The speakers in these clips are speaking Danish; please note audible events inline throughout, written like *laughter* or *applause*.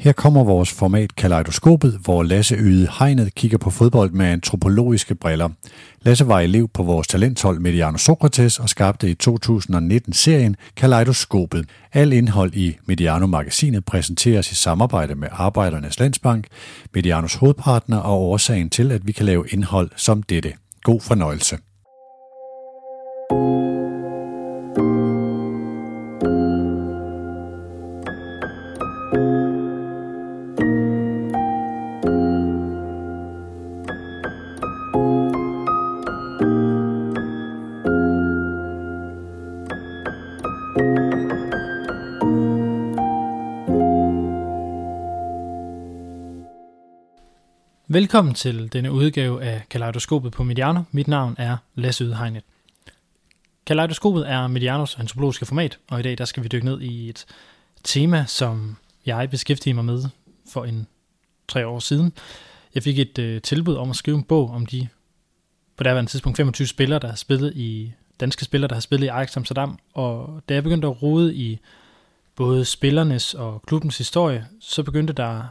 Her kommer vores format Kaleidoskopet, hvor Lasse Yde Hegnet kigger på fodbold med antropologiske briller. Lasse var elev på vores talenthold Mediano Sokrates og skabte i 2019 serien Kaleidoskopet. Al indhold i Mediano-magasinet præsenteres i samarbejde med Arbejdernes Landsbank, Medianos hovedpartner og årsagen til, at vi kan lave indhold som dette. God fornøjelse. Velkommen til denne udgave af Kaleidoskopet på Mediano. Mit navn er Lasse Ydhegnet. Kaleidoskopet er Medianos antropologiske format, og i dag der skal vi dykke ned i et tema, som jeg beskæftigede mig med for en tre år siden. Jeg fik et øh, tilbud om at skrive en bog om de på daværende tidspunkt 25 spillere, der har spillet i danske spillere, der har spillet i Ajax Amsterdam, og da jeg begyndte at rode i både spillernes og klubbens historie, så begyndte der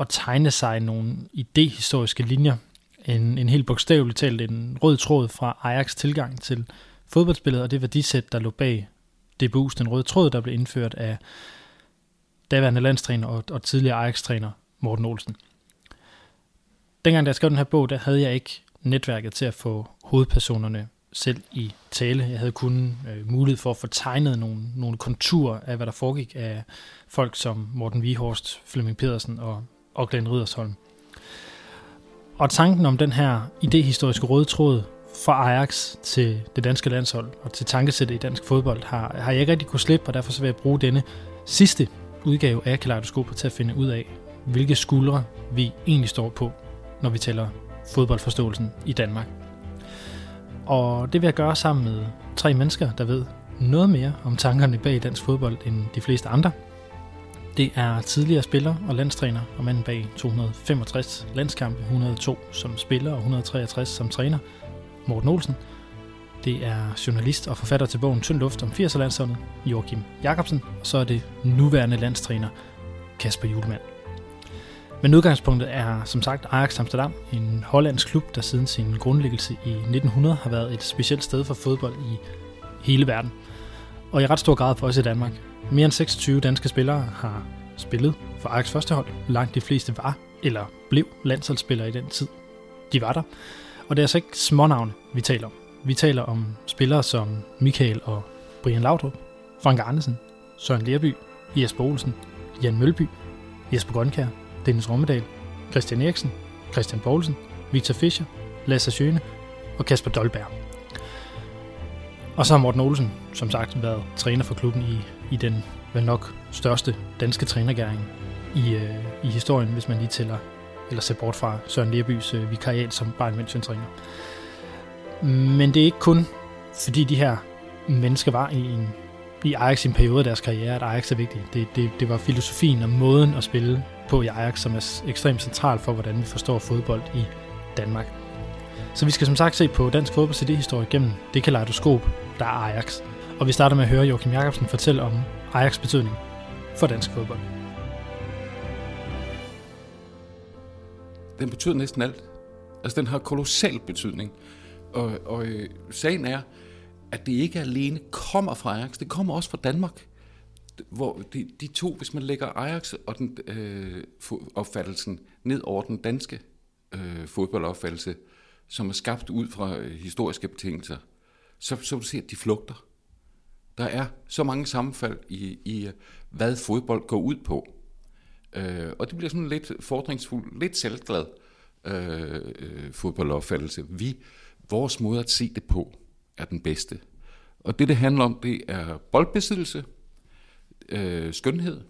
at tegne sig nogle idehistoriske linjer. En, en helt bogstaveligt talt en rød tråd fra Ajax tilgang til fodboldspillet, og det værdisæt, der lå bag det den røde tråd, der blev indført af daværende landstræner og, og tidligere Ajax-træner Morten Olsen. Dengang, da jeg skrev den her bog, der havde jeg ikke netværket til at få hovedpersonerne selv i tale. Jeg havde kun øh, mulighed for at få tegnet nogle, nogle konturer af, hvad der foregik af folk som Morten Vihorst, Flemming Pedersen og og Glenn Ridersholm. Og tanken om den her idehistoriske røde tråd fra Ajax til det danske landshold og til tankesættet i dansk fodbold har, har jeg ikke rigtig kunne slippe, og derfor så vil jeg bruge denne sidste udgave af Kaleidoskopet til at finde ud af, hvilke skuldre vi egentlig står på, når vi taler fodboldforståelsen i Danmark. Og det vil jeg gøre sammen med tre mennesker, der ved noget mere om tankerne bag dansk fodbold end de fleste andre – det er tidligere spiller og landstræner og manden bag 265 landskampe, 102 som spiller og 163 som træner, Morten Olsen. Det er journalist og forfatter til bogen Tynd Luft om 80'er landsholdet, Joachim Jakobsen, og så er det nuværende landstræner, Kasper Julemand. Men udgangspunktet er som sagt Ajax Amsterdam, en hollandsk klub, der siden sin grundlæggelse i 1900 har været et specielt sted for fodbold i hele verden. Og i ret stor grad for os i Danmark, mere end 26 danske spillere har spillet for Ajax førstehold. Langt de fleste var eller blev landsholdsspillere i den tid. De var der. Og det er altså ikke smånavne, vi taler om. Vi taler om spillere som Michael og Brian Laudrup, Frank Arnesen, Søren Lerby, Jesper Olsen, Jan Mølby, Jesper Grønkær, Dennis Rommedal, Christian Eriksen, Christian Poulsen, Victor Fischer, Lasse Sjøne og Kasper Dolberg. Og så har Morten Olsen, som sagt, været træner for klubben i i den vel nok største danske trænergæring i, øh, i historien, hvis man lige tæller, eller ser bort fra Søren Lerbys øh, vikariat som Bayern München-træner. Men det er ikke kun, fordi de her mennesker var i en i Ajax i en periode af deres karriere, at Ajax er vigtig. Det, det, det var filosofien og måden at spille på i Ajax, som er ekstremt central for, hvordan vi forstår fodbold i Danmark. Så vi skal som sagt se på dansk fodbolds idéhistorie gennem det kaleidoskop, der er Ajax. Og vi starter med at høre Joachim Jacobsen fortælle om Ajax betydning for dansk fodbold. Den betyder næsten alt. Altså, den har kolossal betydning. Og, og øh, sagen er, at det ikke alene kommer fra Ajax, det kommer også fra Danmark. Hvor de, de to, hvis man lægger Ajax og den øh, opfattelsen ned over den danske øh, fodboldopfattelse, som er skabt ud fra øh, historiske betingelser, så, så vil du se, at de flugter. Der er så mange sammenfald i, i hvad fodbold går ud på. Øh, og det bliver sådan lidt fordringsfuldt, lidt selvglad øh, øh, fodboldopfattelse. Vi, vores måde at se det på, er den bedste. Og det, det handler om, det er boldbesiddelse, øh, skønhed,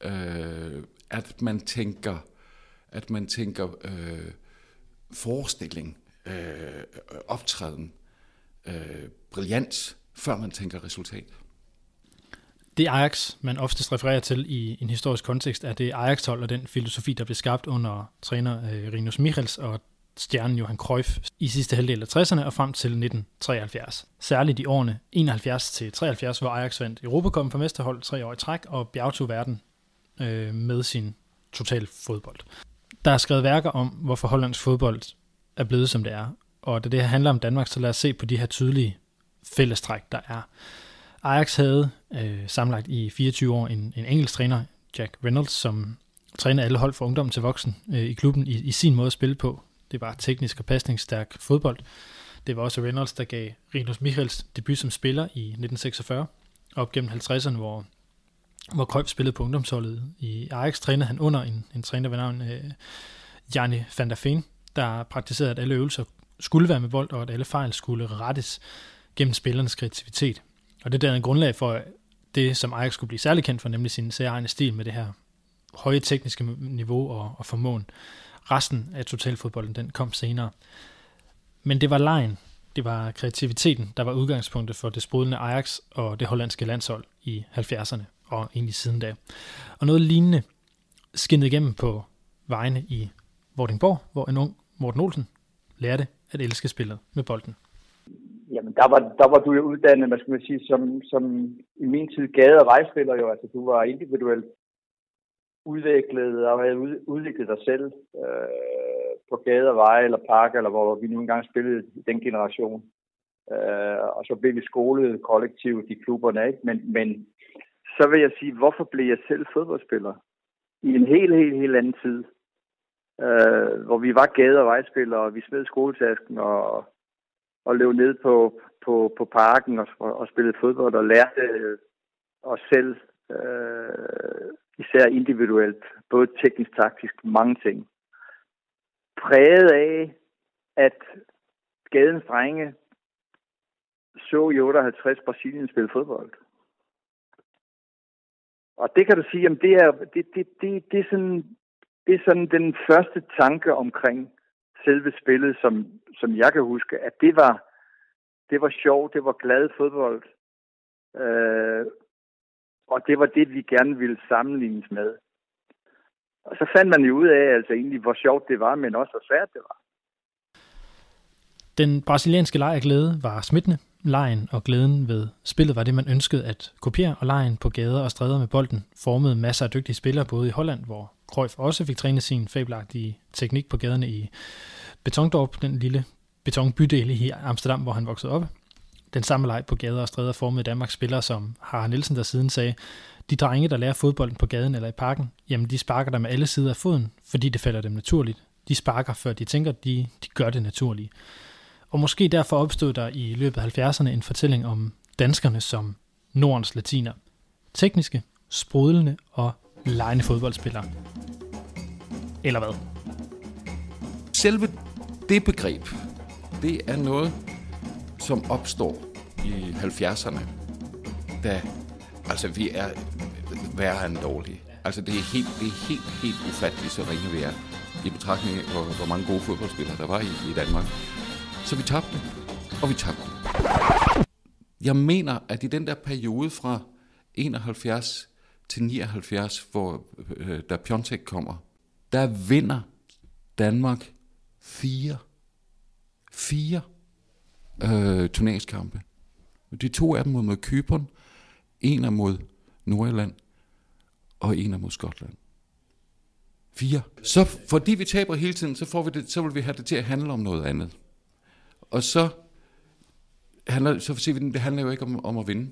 øh, at man tænker, at man tænker øh, forestilling, øh, optræden, øh, brillans, før man tænker resultat. Det Ajax, man oftest refererer til i en historisk kontekst, er det Ajax-hold og den filosofi, der blev skabt under træner øh, Rinus Michels og stjernen Johan Cruyff i sidste halvdel af 60'erne og frem til 1973. Særligt i årene 71 til 73, hvor Ajax vandt Europacupen for mesterhold tre år i træk og bjergtog verden øh, med sin total fodbold. Der er skrevet værker om, hvorfor Hollands fodbold er blevet, som det er. Og da det her handler om Danmark, så lad os se på de her tydelige fællestræk, der er. Ajax havde øh, samlet i 24 år en, en engelsk træner, Jack Reynolds, som træner alle hold fra ungdom til voksen øh, i klubben i, i sin måde at spille på. Det var teknisk og pasningsstærk fodbold. Det var også Reynolds, der gav Rinus Michels debut som spiller i 1946, op gennem 50'erne, hvor, hvor Krøjf spillede på ungdomsholdet. I Ajax trænede han under en, en træner ved navn øh, Janne van der Feen, der praktiserede, at alle øvelser skulle være med bold, og at alle fejl skulle rettes gennem spillernes kreativitet. Og det dannede grundlag for det, som Ajax skulle blive særlig kendt for, nemlig sin særegne stil med det her høje tekniske niveau og, og formåen. Resten af totalfodbolden, den kom senere. Men det var lejen, det var kreativiteten, der var udgangspunktet for det sprudlende Ajax og det hollandske landshold i 70'erne og egentlig siden da. Og noget lignende skinnede igennem på vejene i Vordingborg, hvor en ung Morten Olsen lærte at elske spillet med bolden. Der var, der var du jo uddannet, man skulle sige, som, som i min tid gade- og vejspiller jo. Altså, du var individuelt udviklet og havde udviklet dig selv øh, på gade og veje eller park, eller hvor vi nu engang spillede i den generation. Øh, og så blev vi skolet kollektivt i klubberne, ikke? Men, men så vil jeg sige, hvorfor blev jeg selv fodboldspiller? I en helt, helt, helt anden tid. Øh, hvor vi var gade- og vejspillere, og vi smed skoletasken og, og løb ned på, på, på parken og, og spillede fodbold og lærte øh, os selv øh, især individuelt, både teknisk, taktisk, mange ting. Præget af, at gadens drenge så i 58 Brasilien spille fodbold. Og det kan du sige, at det er, det, det, det, det, er sådan, det er sådan den første tanke omkring selve spillet, som, som jeg kan huske, at det var, det var sjovt, det var glad fodbold. Øh, og det var det, vi gerne ville sammenlignes med. Og så fandt man jo ud af, altså egentlig, hvor sjovt det var, men også hvor svært det var. Den brasilianske leg af glæde var smittende. Lejen og glæden ved spillet var det, man ønskede at kopiere, og lejen på gader og stræder med bolden formede masser af dygtige spillere, både i Holland, hvor Cruyff også fik trænet sin fabelagtige teknik på gaderne i Betondorp, den lille betonbydel i Amsterdam, hvor han voksede op, den samme leg på gader og stræder formede Danmarks spillere, som Harald Nielsen der siden sagde, de drenge, der lærer fodbolden på gaden eller i parken, jamen de sparker der med alle sider af foden, fordi det falder dem naturligt. De sparker, før de tænker, de, de gør det naturligt. Og måske derfor opstod der i løbet af 70'erne en fortælling om danskerne som Nordens latiner. Tekniske, sprudlende og lejende fodboldspiller. Eller hvad? Selve det begreb, det er noget, som opstår i 70'erne, da altså vi er værre end dårlige. Altså det er helt, det er helt, helt ufatteligt, så ringe vi er i betragtning af, hvor, hvor mange gode fodboldspillere der var i, i Danmark. Så vi tabte, og vi tabte. Jeg mener, at i den der periode fra 71 til 79, hvor øh, da Piontek kommer, der vinder Danmark fire. Fire øh, turneringskampe. De to af dem mod, mod Kypern, en er mod Nordjylland, og en er mod Skotland. Fire. Så fordi vi taber hele tiden, så, får vi det, så vil vi have det til at handle om noget andet. Og så handler, så ser vi, det handler jo ikke om, om at vinde.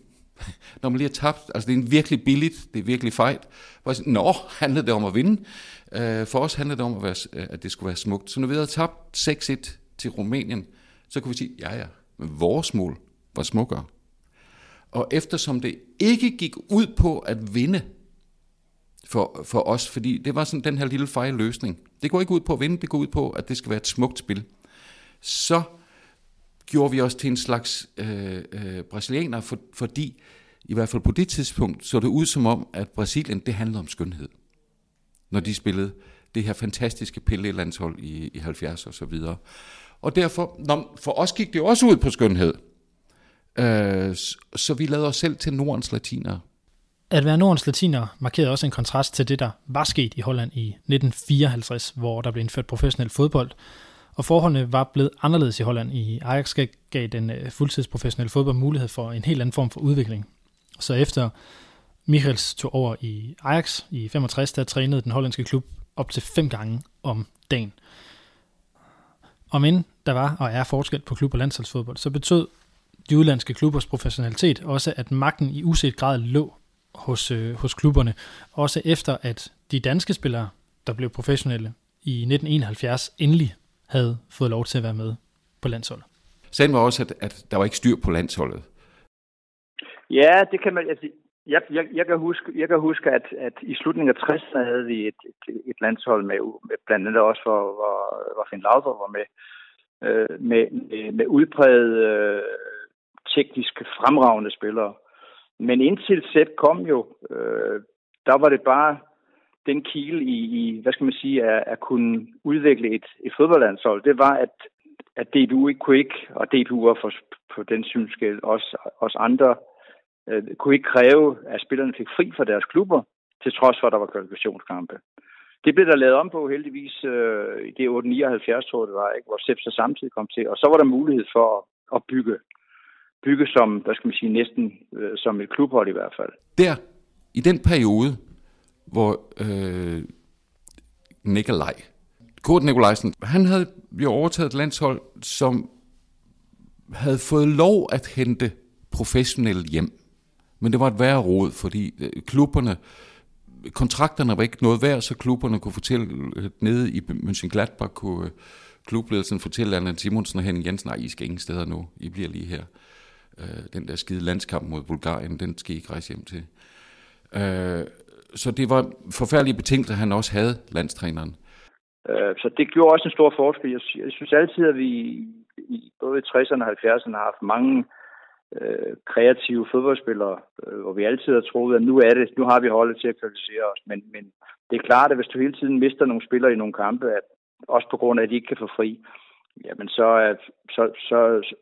Når man lige har tabt, altså det er virkelig billigt, det er virkelig fejt. Nå, handlede det om at vinde? Øh, for os handlede det om, at, være, øh, at det skulle være smukt. Så når vi havde tabt 6-1 til Rumænien, så kunne vi sige, ja ja, men vores mål var smukkere. Og eftersom det ikke gik ud på at vinde for, for os, fordi det var sådan den her lille fejl løsning. Det går ikke ud på at vinde, det går ud på, at det skal være et smukt spil. Så gjorde vi os til en slags øh, øh, brasilianer, for, fordi i hvert fald på det tidspunkt så det ud som om, at Brasilien, det handlede om skønhed. Når de spillede det her fantastiske Pelle-landshold i, i 70 og så videre. Og derfor, når, for os gik det også ud på skønhed. Øh, så vi lavede os selv til Nordens latinere. At være Nordens latiner markerede også en kontrast til det, der var sket i Holland i 1954, hvor der blev indført professionel fodbold, og forholdene var blevet anderledes i Holland. I Ajax gav den øh, fuldtidsprofessionelle fodbold mulighed for en helt anden form for udvikling. Så efter Michels tog over i Ajax i 65, der trænede den hollandske klub op til fem gange om dagen. Om end der var og er forskel på klub- og landsholdsfodbold, så betød de udlandske klubbers professionalitet også, at magten i uset grad lå hos, øh, hos klubberne, også efter at de danske spillere, der blev professionelle i 1971, endelig havde fået lov til at være med på landsholdet. Sagen var også, at, at der var ikke styr på landsholdet. Ja, det kan man... Altså, jeg, jeg, jeg, kan huske, jeg kan huske, at, at i slutningen af 60'erne havde vi et, et, et landshold med, med blandt andet også, hvor, hvor, hvor Finn Laudrup var med, øh, med, med, med udpræget øh, teknisk fremragende spillere. Men indtil Sepp kom jo, øh, der var det bare den kile i, i hvad skal man sige, at, at kunne udvikle et, et fodboldlandshold. Det var, at, at DBU ikke kunne ikke, og DBU var for, på den synskæld også, også andre, øh, kunne ikke kræve, at spillerne fik fri fra deres klubber, til trods for, at der var kvalifikationskampe. Det blev der lavet om på heldigvis øh, i det 879, tror det var, ikke? hvor Sepp så samtidig kom til. Og så var der mulighed for at, at bygge bygge som, hvad skal man sige, næsten øh, som et klubhold i hvert fald. Der, i den periode, hvor øh, Nikolaj, Kurt Nikolajsen, han havde jo overtaget et landshold, som havde fået lov at hente professionelle hjem. Men det var et værre råd, fordi øh, klubberne, kontrakterne var ikke noget værd, så klubberne kunne fortælle, øh, nede i Mönchengladbach kunne øh, klubledelsen fortælle Anna Simonsen og Henning Jensen, nej, I skal ingen steder nu, I bliver lige her. Den der skide landskamp mod Bulgarien, den skal I ikke rejse hjem til. Så det var forfærdelige betingelser, han også havde, landstræneren. Øh, så det gjorde også en stor forskel. Jeg, jeg synes altid, at vi i både 60'erne og 70'erne har haft mange øh, kreative fodboldspillere, øh, hvor vi altid har troet, at nu er det, nu har vi holdet til at kvalificere os. Men, men det er klart, at hvis du hele tiden mister nogle spillere i nogle kampe, at også på grund af, at de ikke kan få fri, jamen så er, så, så,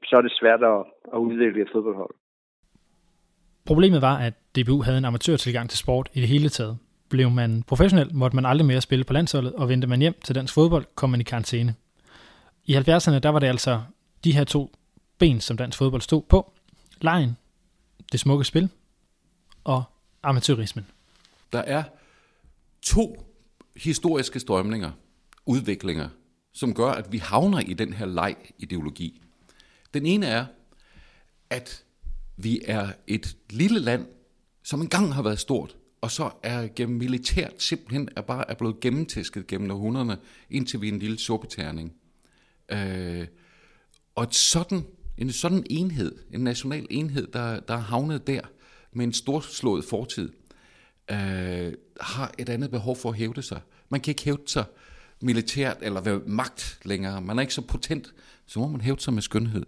så er det svært at, at udvikle et fodboldhold. Problemet var, at DBU havde en amatørtilgang til sport i det hele taget. Blev man professionel, måtte man aldrig mere spille på landsholdet, og vendte man hjem til dansk fodbold, kom man i karantæne. I 70'erne, der var det altså de her to ben, som dansk fodbold stod på. Lejen, det smukke spil, og amatørismen. Der er to historiske strømninger, udviklinger som gør, at vi havner i den her leg-ideologi. Den ene er, at vi er et lille land, som engang har været stort, og så er gennem militært simpelthen er bare er blevet gennemtæsket gennem århundrederne, indtil vi er en lille suppeterning. Øh, og et sådan, en sådan enhed, en national enhed, der, der er havnet der med en storslået fortid, øh, har et andet behov for at hævde sig. Man kan ikke hævde sig militært eller ved magt længere. Man er ikke så potent, så må man hævde sig med skønhed.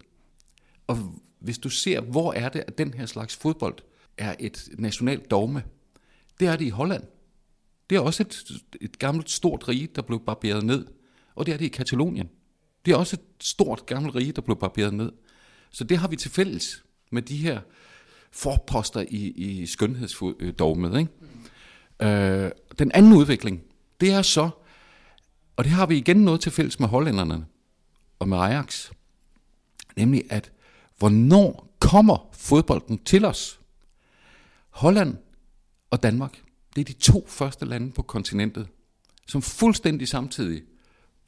Og hvis du ser, hvor er det, at den her slags fodbold er et nationalt dogme, det er det i Holland. Det er også et, et gammelt stort rige, der blev barberet ned. Og det er det i Katalonien. Det er også et stort gammelt rige, der blev barberet ned. Så det har vi til fælles med de her forposter i, i skønhedsdogmet. Ikke? Øh, den anden udvikling, det er så, og det har vi igen noget til fælles med hollænderne og med Ajax. Nemlig at, hvornår kommer fodbolden til os? Holland og Danmark, det er de to første lande på kontinentet, som fuldstændig samtidig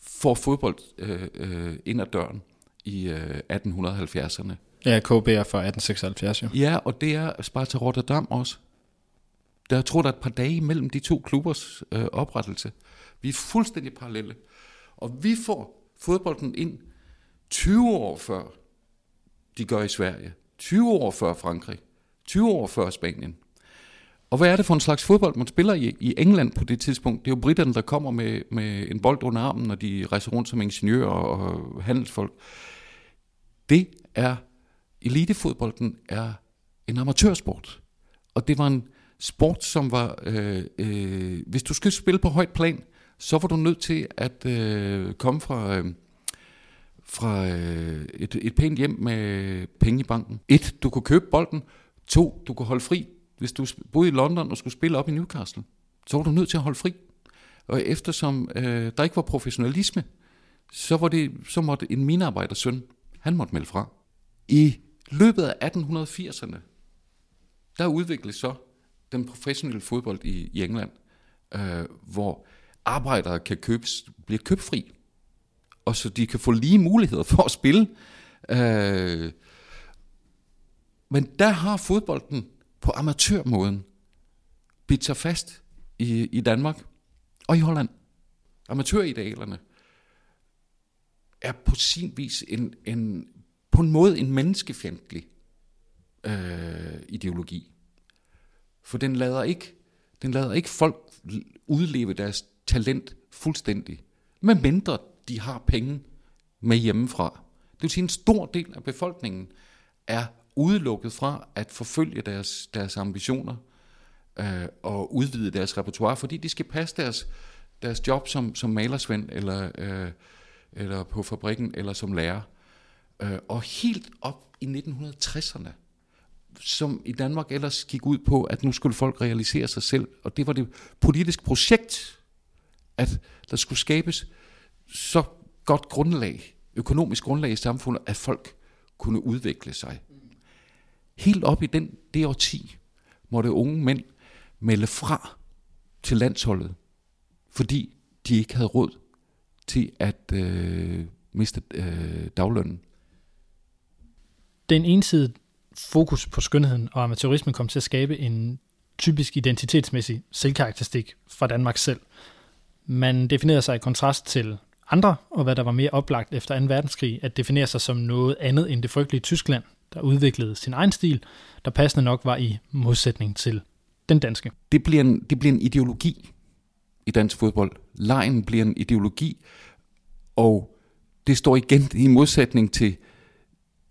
får fodbold øh, øh, ind ad døren i øh, 1870'erne. Ja, KB er fra 1876 jo. Ja, og det er Sparta Rotterdam også. Der tror der er et par dage mellem de to klubbers øh, oprettelse. Vi er fuldstændig parallelle. Og vi får fodbolden ind 20 år før de gør i Sverige. 20 år før Frankrig. 20 år før Spanien. Og hvad er det for en slags fodbold, man spiller i, i England på det tidspunkt? Det er jo britterne, der kommer med, med en bold under armen, når de rejser rundt som ingeniører og handelsfolk. Det er, elitefodbolden er en amatørsport. Og det var en sport, som var, øh, øh, hvis du skal spille på højt plan, så var du nødt til at øh, komme fra, øh, fra øh, et, et pænt hjem med penge i banken. Et, du kunne købe bolden. To, du kunne holde fri. Hvis du boede i London og skulle spille op i Newcastle, så var du nødt til at holde fri. Og eftersom øh, der ikke var professionalisme, så, var det, så måtte en minearbejdersøn, han måtte melde fra. I løbet af 1880'erne, der udviklede så den professionelle fodbold i, i England, øh, hvor arbejdere kan købes, bliver købfri, og så de kan få lige muligheder for at spille. Øh, men der har fodbolden på amatørmåden bidt sig fast i, i Danmark og i Holland. Amatøridealerne er på sin vis en, en, på en måde en menneskefjendtlig øh, ideologi. For den lader ikke, den lader ikke folk udleve deres talent fuldstændig, medmindre de har penge med hjemmefra. Det vil sige, en stor del af befolkningen er udelukket fra at forfølge deres, deres ambitioner øh, og udvide deres repertoire, fordi de skal passe deres, deres job som, som malersvend eller, øh, eller på fabrikken eller som lærer. Øh, og helt op i 1960'erne, som i Danmark ellers gik ud på, at nu skulle folk realisere sig selv, og det var det politiske projekt, at der skulle skabes så godt grundlag, økonomisk grundlag i samfundet, at folk kunne udvikle sig. Helt op i den, det årti måtte unge mænd melde fra til landsholdet, fordi de ikke havde råd til at øh, miste øh, daglønnen. Den ensidige fokus på skønheden og amatørismen kom til at skabe en typisk identitetsmæssig selvkarakteristik fra Danmark selv. Man definerede sig i kontrast til andre, og hvad der var mere oplagt efter 2. verdenskrig, at definere sig som noget andet end det frygtelige Tyskland, der udviklede sin egen stil, der passende nok var i modsætning til den danske. Det bliver en, det bliver en ideologi i dansk fodbold. Lejen bliver en ideologi, og det står igen i modsætning til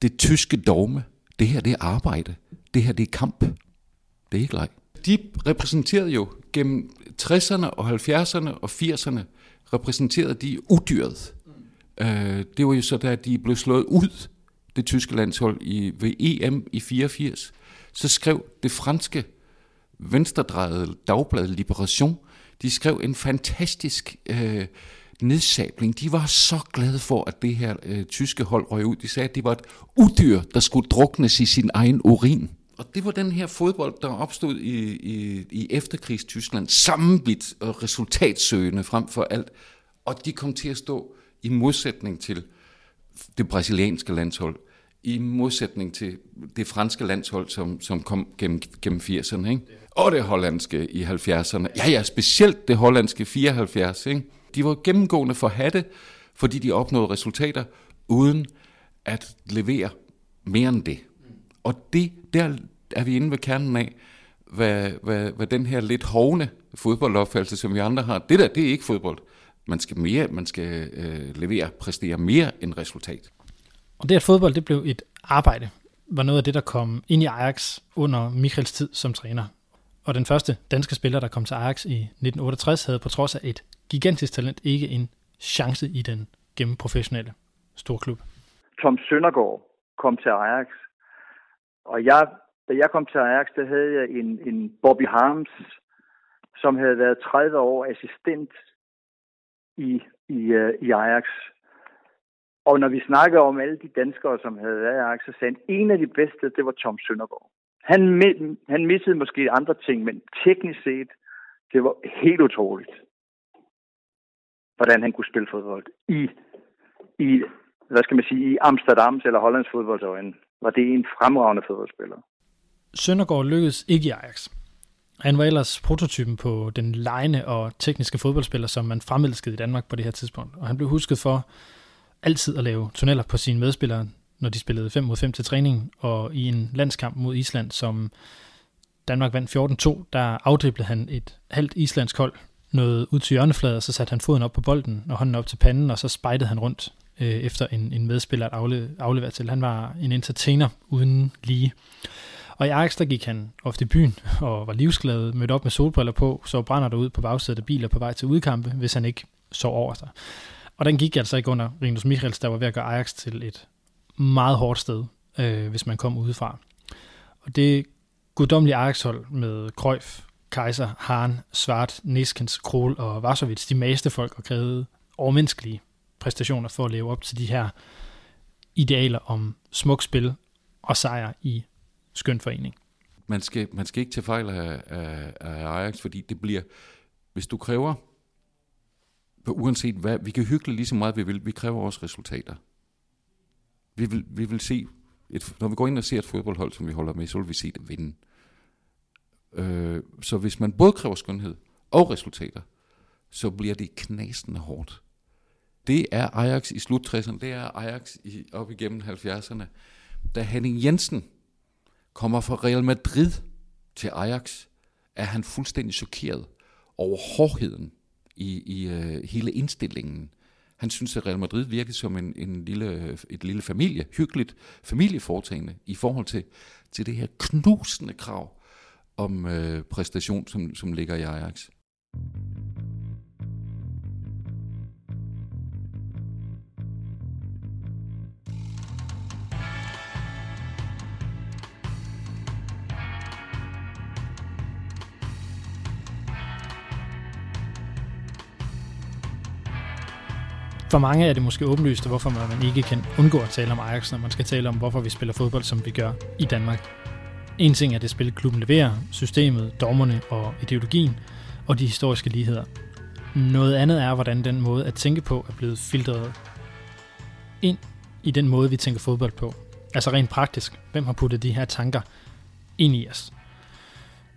det tyske dogme. Det her, det er arbejde. Det her, det er kamp. Det er ikke leg. De repræsenterede jo gennem 60'erne og 70'erne og 80'erne, repræsenterede de udyret. Mm. Øh, det var jo så, da de blev slået ud, det tyske landshold i, ved EM i 84, så skrev det franske venstredrejede dagblad Liberation, de skrev en fantastisk øh, nedsabling. De var så glade for, at det her øh, tyske hold røg ud. De sagde, at det var et udyr, der skulle druknes i sin egen urin. Og det var den her fodbold, der opstod i, i, i efterkrigstyskland, sammenbit og resultatsøgende frem for alt. Og de kom til at stå i modsætning til det brasilianske landshold, i modsætning til det franske landshold, som, som kom gennem, gennem 80'erne, ikke? og det hollandske i 70'erne. Ja, ja, specielt det hollandske 74. Ikke? De var gennemgående for hatte, fordi de opnåede resultater, uden at levere mere end det. Og det, der er vi inde ved kernen af, hvad, hvad, hvad den her lidt hovne fodboldopfattelse, som vi andre har, det der, det er ikke fodbold. Man skal, mere, man skal øh, levere, præstere mere end resultat. Og det, at fodbold det blev et arbejde, var noget af det, der kom ind i Ajax under Michaels tid som træner. Og den første danske spiller, der kom til Ajax i 1968, havde på trods af et gigantisk talent ikke en chance i den gennem professionelle storklub. Tom Søndergaard kom til Ajax, og jeg, da jeg kom til Ajax, der havde jeg en, en Bobby Harms, som havde været 30 år assistent i, i, øh, i Ajax. Og når vi snakker om alle de danskere, som havde været i Ajax, så sagde en af de bedste, det var Tom Søndergaard. Han, han missede måske andre ting, men teknisk set, det var helt utroligt, hvordan han kunne spille fodbold. I, i hvad skal man sige, i Amsterdams eller Hollands fodboldsøjne var det en fremragende fodboldspiller. Søndergaard lykkedes ikke i Ajax. Han var ellers prototypen på den lejende og tekniske fodboldspiller, som man fremelskede i Danmark på det her tidspunkt. Og han blev husket for altid at lave tunneller på sine medspillere, når de spillede 5 mod 5 til træning, og i en landskamp mod Island, som Danmark vandt 14-2, der afdriblede han et halvt islandsk hold noget ud til hjørnefladen, og så satte han foden op på bolden og hånden op til panden, og så spejdede han rundt øh, efter en, en medspiller at afle, aflevere til. Han var en entertainer uden lige. Og i Ajax, der gik han ofte i byen og var livsglad, mødte op med solbriller på, så brænder der ud på bagsædet af biler på vej til udkampe, hvis han ikke sov over sig. Og den gik altså ikke under Rinus Michels, der var ved at gøre Ajax til et meget hårdt sted, øh, hvis man kom udefra. Og det guddommelige Ajax-hold med Cruyff, Kaiser, Hahn, Svart, Neskens, Krol og Varsovits, de maste folk og krævede overmenneskelige præstationer for at leve op til de her idealer om smuk spil og sejr i skøn forening. man skal, man skal ikke tage fejl af, af, af Ajax, fordi det bliver, hvis du kræver, uanset hvad, vi kan hygge lige så meget vi vil, vi kræver også resultater. Vi vil, vi vil se, et, når vi går ind og ser et fodboldhold, som vi holder med, så vil vi se det vinde. Øh, så hvis man både kræver skønhed og resultater, så bliver det knasende hårdt. Det er Ajax i slut 60'erne, det er Ajax i, op igennem 70'erne. Da Henning Jensen kommer fra Real Madrid til Ajax, er han fuldstændig chokeret over hårdheden i, i øh, hele indstillingen. Han synes, at Real Madrid virkede som en, en lille, et lille familie, hyggeligt familieforetagende i forhold til, til det her knusende krav om øh, præstation, som, som ligger i Ajax. For mange er det måske åbenlyst, hvorfor man ikke kan undgå at tale om Ajax, når man skal tale om, hvorfor vi spiller fodbold, som vi gør i Danmark. En ting er det spil, klubben leverer, systemet, dommerne og ideologien, og de historiske ligheder. Noget andet er, hvordan den måde at tænke på er blevet filtreret ind i den måde, vi tænker fodbold på. Altså rent praktisk, hvem har puttet de her tanker ind i os?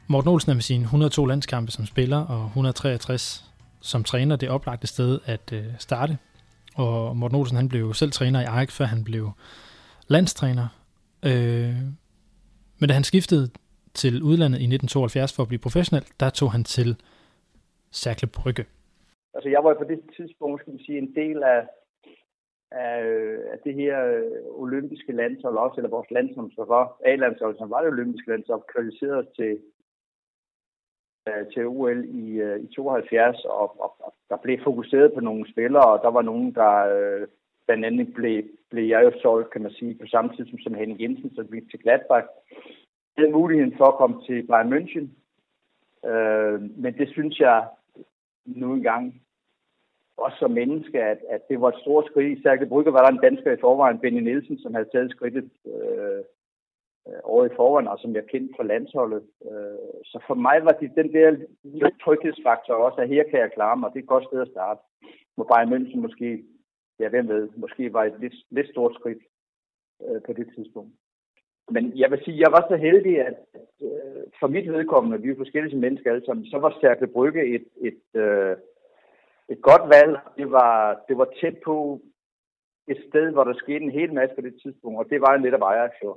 Morten Olsen er med sine 102 landskampe som spiller og 163 som træner det oplagte sted at øh, starte og Morten Olsen han blev selv træner i Ajax, før han blev landstræner. Øh, men da han skiftede til udlandet i 1972 for at blive professionel, der tog han til Cercle Brygge. Altså jeg var på det tidspunkt, skal man sige, en del af, af, af det her øh, olympiske landshold også, eller vores landshold, som var A-landshold, som var det olympiske landshold, kvalificeret til, Øh, til OL i, øh, i 72, og, og, og der blev fokuseret på nogle spillere, og der var nogen, der øh, blandt andet blev, blev jeg jo solgt, kan man sige, på samme tid som, som Henning Jensen, så vi til Gladbach. Det havde muligheden for at komme til Bayern München, øh, men det synes jeg nu engang, også som menneske, at, at det var et stort skridt. Særligt det Brygge var der en dansker i forvejen, Benny Nielsen, som havde taget skridtet øh, øh, året i forvejen, og som jeg kendte fra landsholdet. Øh, så for mig var det den der tryghedsfaktor også, at her kan jeg klare mig. Det er et godt sted at starte. Må Bayern München måske, ja hvem ved, måske var et lidt, lidt stort skridt øh, på det tidspunkt. Men jeg vil sige, jeg var så heldig, at øh, for mit vedkommende, vi er forskellige som mennesker alle sammen, så var Stærke Brygge et, et, øh, et godt valg. Det var, det var tæt på et sted, hvor der skete en hel masse på det tidspunkt, og det var netop Ajax jo.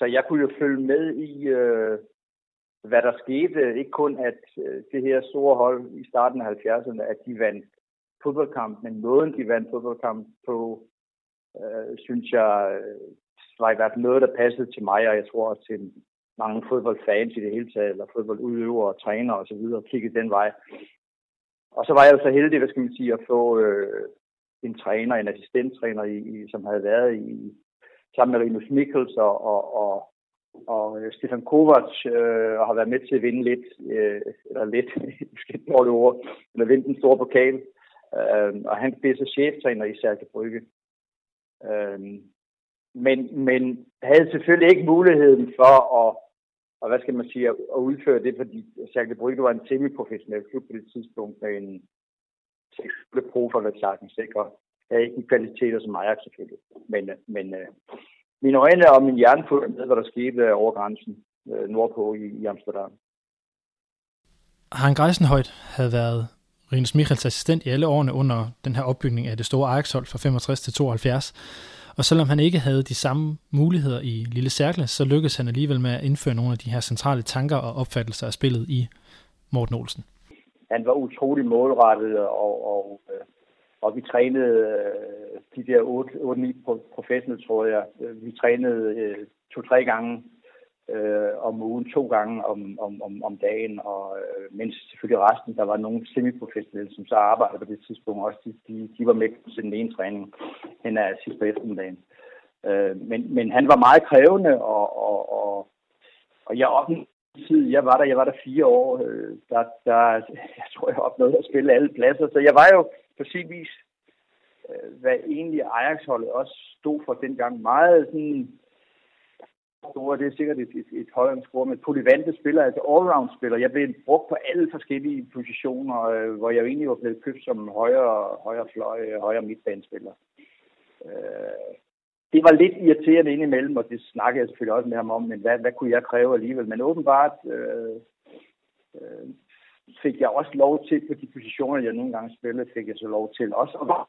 Så jeg kunne jo følge med i, øh, hvad der skete. Ikke kun, at øh, det her store hold i starten af 70'erne, at de vandt fodboldkamp, men måden de vandt fodboldkamp på, øh, synes jeg, øh, var i hvert fald noget, der passede til mig, og jeg tror også til mange fodboldfans i det hele taget, eller fodboldudøvere, træner og så videre, kiggede den vej. Og så var jeg jo så heldig, hvad skal man sige, at få øh, en træner, en assistenttræner, i, i, som havde været i, sammen med Rinus Mikkels og, og, og, og Stefan Kovac øh, har været med til at vinde lidt, øh, eller lidt, *laughs* måske et dårligt ord, eller vinde den store pokal. Øh, og han blev så cheftræner i Særke Brygge. Øh, men, men havde selvfølgelig ikke muligheden for at, og hvad skal man sige, at udføre det, fordi Særke Brygge var en semi-professionel klub på det tidspunkt med en seksuelle profer, hvad sagtens sikre havde ikke de kvaliteter som Ajax selvfølgelig. Men, men øh, mine øjne og min hjerne fulgte med, hvad der skete over grænsen øh, nordpå i, i Amsterdam. Han Greisenhøjt havde været Rinus Michels assistent i alle årene under den her opbygning af det store Ajax-hold fra 65 til 72. Og selvom han ikke havde de samme muligheder i Lille Cercle, så lykkedes han alligevel med at indføre nogle af de her centrale tanker og opfattelser af spillet i Morten Olsen. Han var utrolig målrettet og, og øh, og vi trænede øh, de der 8-9 professionelle, tror jeg. Vi trænede øh, to-tre gange øh, om ugen, to gange om, om, om, om dagen, og øh, mens selvfølgelig resten, der var nogle semiprofessionelle, som så arbejdede på det tidspunkt også, de, de, de var med til den ene træning hen ad sidst på eftermiddagen. Øh, men, men han var meget krævende, og, og, og, og jeg opnåede tid, jeg var der, jeg var der fire år, øh, der, der, jeg tror, jeg opnåede at spille alle pladser, så jeg var jo på sin vis, hvad egentlig Ajax-holdet også stod for dengang, meget sådan store, det er sikkert et, et, et hollandsk ord, men polyvante spiller, altså allround-spiller. Jeg blev brugt på alle forskellige positioner, øh, hvor jeg egentlig var blevet købt som højre, højre fløj, højre midtbanespiller. Øh, det var lidt irriterende indimellem, og det snakkede jeg selvfølgelig også med ham om, men hvad, hvad kunne jeg kræve alligevel? Men åbenbart øh, øh, fik jeg også lov til, på de positioner, jeg nogle gange spillede, fik jeg så lov til også at være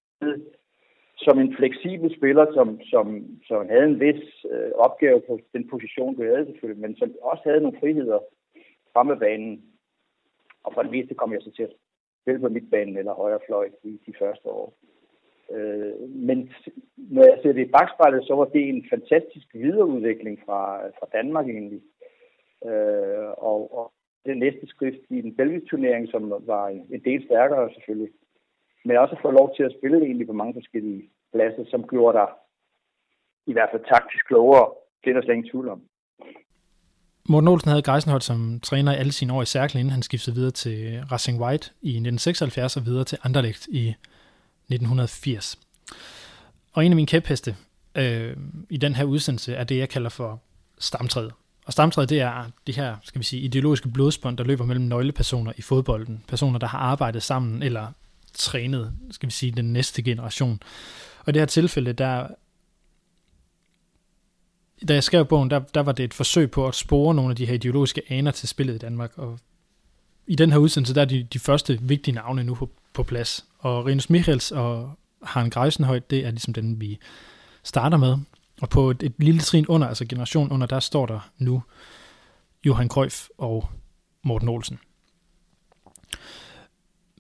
som en fleksibel spiller, som, som, som havde en vis øh, opgave på den position, du havde selvfølgelig, men som også havde nogle friheder fremme banen. Og for det meste kom jeg så til at spille på midtbanen eller højre fløj i de første år. Øh, men når jeg ser det i bagspejlet, så var det en fantastisk videreudvikling fra, fra Danmark egentlig. Øh, og, og det næste skridt i den belgiske turnering, som var en, del stærkere selvfølgelig. Men også få lov til at spille egentlig på mange forskellige pladser, som gjorde dig i hvert fald taktisk klogere. Det er der slet ingen tvivl om. Morten Olsen havde Greisenholt som træner i alle sine år i Cercle, inden han skiftede videre til Racing White i 1976 og videre til Anderlecht i 1980. Og en af mine kæpheste øh, i den her udsendelse er det, jeg kalder for stamtræet. Og stamtræet, det er de her, skal vi sige, ideologiske blodsbånd, der løber mellem nøglepersoner i fodbolden. Personer, der har arbejdet sammen eller trænet, skal vi sige, den næste generation. Og i det her tilfælde, der da jeg skrev bogen, der, der var det et forsøg på at spore nogle af de her ideologiske aner til spillet i Danmark, og i den her udsendelse, der er de, de første vigtige navne nu på, på plads. Og Renus Michels og Harald Greisenhøjt, det er ligesom den, vi starter med. Og på et, et lille trin under, altså generation under, der står der nu Johan Cruyff og Morten Olsen.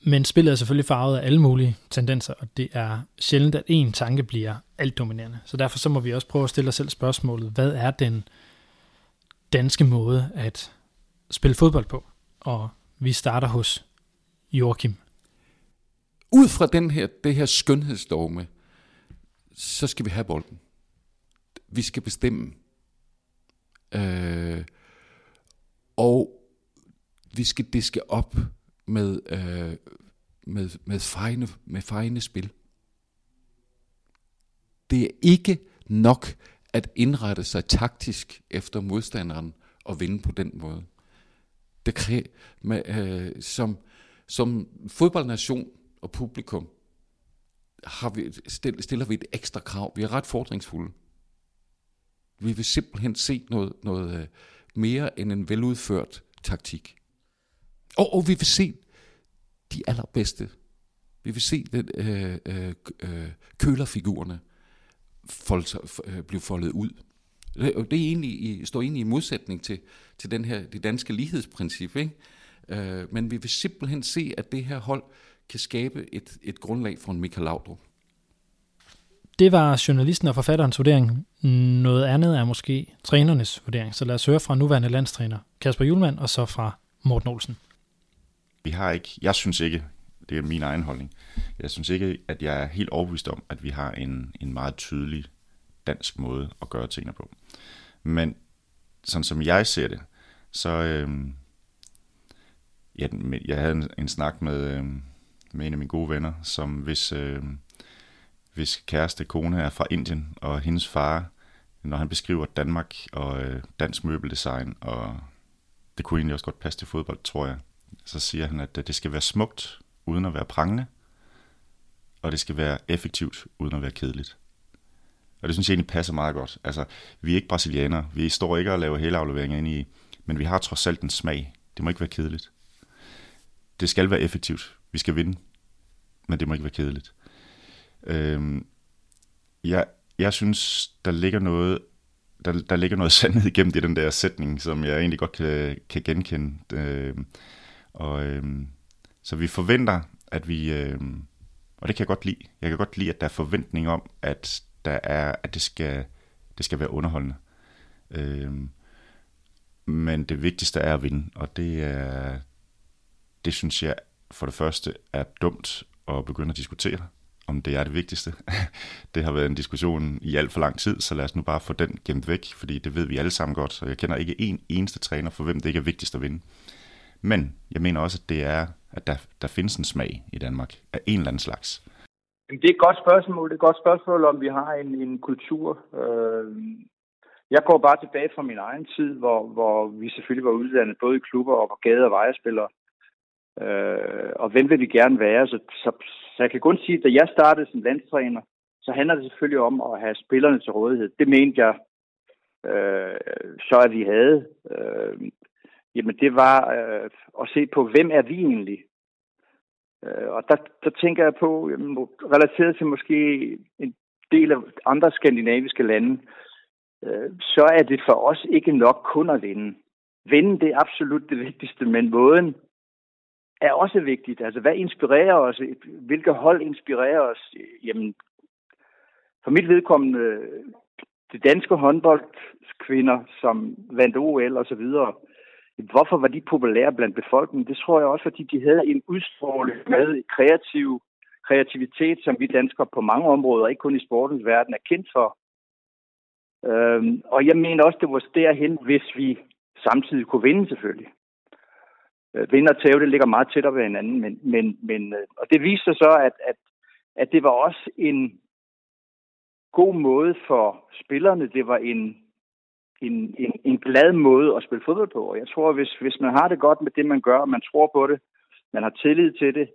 Men spillet er selvfølgelig farvet af alle mulige tendenser, og det er sjældent, at én tanke bliver alt dominerende. Så derfor så må vi også prøve at stille os selv spørgsmålet, hvad er den danske måde at spille fodbold på? Og vi starter hos Joachim. Ud fra den her, det her skønhedsdogme, så skal vi have bolden. Vi skal bestemme. Øh, og vi skal diske op med, øh, med, med, fejne, med fejne spil. Det er ikke nok at indrette sig taktisk efter modstanderen og vinde på den måde. Det kræver, med, øh, som, som fodboldnation og publikum har vi, stiller vi et ekstra krav. Vi er ret fordringsfulde. Vi vil simpelthen se noget, noget øh, mere end en veludført taktik. Og, og vi vil se de allerbedste. Vi vil se den, øh, øh, øh kølerfigurerne folde, øh, blive foldet ud. Det, det er egentlig, står egentlig i modsætning til, til den her, det danske lighedsprincip. Ikke? Øh, men vi vil simpelthen se, at det her hold kan skabe et, et grundlag for en Michael Laudrup. Det var journalisten og forfatterens vurdering. Noget andet er måske trænernes vurdering. Så lad os høre fra nuværende landstræner Kasper Julemand og så fra Morten Olsen. Vi har ikke, jeg synes ikke, det er min egen holdning, jeg synes ikke, at jeg er helt overbevist om, at vi har en, en meget tydelig dansk måde at gøre tingene på. Men sådan som jeg ser det, så øh, ja, jeg havde en, en snak med, øh, med en af mine gode venner, som hvis, øh, hvis kæreste kone er fra Indien, og hendes far, når han beskriver Danmark og øh, dansk møbeldesign, og det kunne egentlig også godt passe til fodbold, tror jeg, så siger han, at øh, det skal være smukt, uden at være prangende, og det skal være effektivt, uden at være kedeligt. Og det synes jeg egentlig passer meget godt. Altså, vi er ikke brasilianere, vi står ikke og laver hele afleveringer ind i, men vi har trods alt en smag. Det må ikke være kedeligt. Det skal være effektivt. Vi skal vinde, men det må ikke være kedeligt. Øhm, jeg, jeg synes, der ligger noget der, der ligger noget *laughs* sandhed igennem det, den der sætning, som jeg egentlig godt kan, kan genkende. Øhm, og øh, så vi forventer, at vi, øh, og det kan jeg godt lide, jeg kan godt lide, at der er forventning om, at der er, at det skal, det skal være underholdende. Øh, men det vigtigste er at vinde, og det er, det synes jeg for det første er dumt at begynde at diskutere, om det er det vigtigste. *laughs* det har været en diskussion i alt for lang tid, så lad os nu bare få den gemt væk, fordi det ved vi alle sammen godt, så jeg kender ikke en eneste træner, for hvem det ikke er vigtigst at vinde. Men jeg mener også, at det er, at der, der findes en smag i Danmark af en eller anden slags. Det er et godt spørgsmål. Det er et godt spørgsmål, om vi har en, en kultur. Øh, jeg går bare tilbage fra min egen tid, hvor, hvor vi selvfølgelig var uddannet både i klubber og på gade- og vejespillere. Øh, og hvem vil vi gerne være? Så, så, så jeg kan kun sige, at da jeg startede som landstræner, så handler det selvfølgelig om at have spillerne til rådighed. Det mente jeg øh, så, at vi havde. Øh, jamen det var øh, at se på, hvem er vi egentlig? Øh, og der, der tænker jeg på, jamen, relateret til måske en del af andre skandinaviske lande, øh, så er det for os ikke nok kun at vinde. Vinde det er absolut det vigtigste, men måden er også vigtigt. Altså, hvad inspirerer os? Hvilke hold inspirerer os? Jamen, for mit vedkommende, de danske håndboldkvinder, som vandt OL og så videre, hvorfor var de populære blandt befolkningen? Det tror jeg også, fordi de havde en udstråling med kreativ kreativitet, som vi danskere på mange områder, ikke kun i sportens verden, er kendt for. Øhm, og jeg mener også, det var derhen, hvis vi samtidig kunne vinde selvfølgelig. Øh, og tæve, det ligger meget tættere ved hinanden, men, men, men, øh, og det viste sig så, at, at, at det var også en god måde for spillerne. Det var en, en, en, en glad måde at spille fodbold på. Og jeg tror, hvis, hvis man har det godt med det, man gør, og man tror på det, man har tillid til det,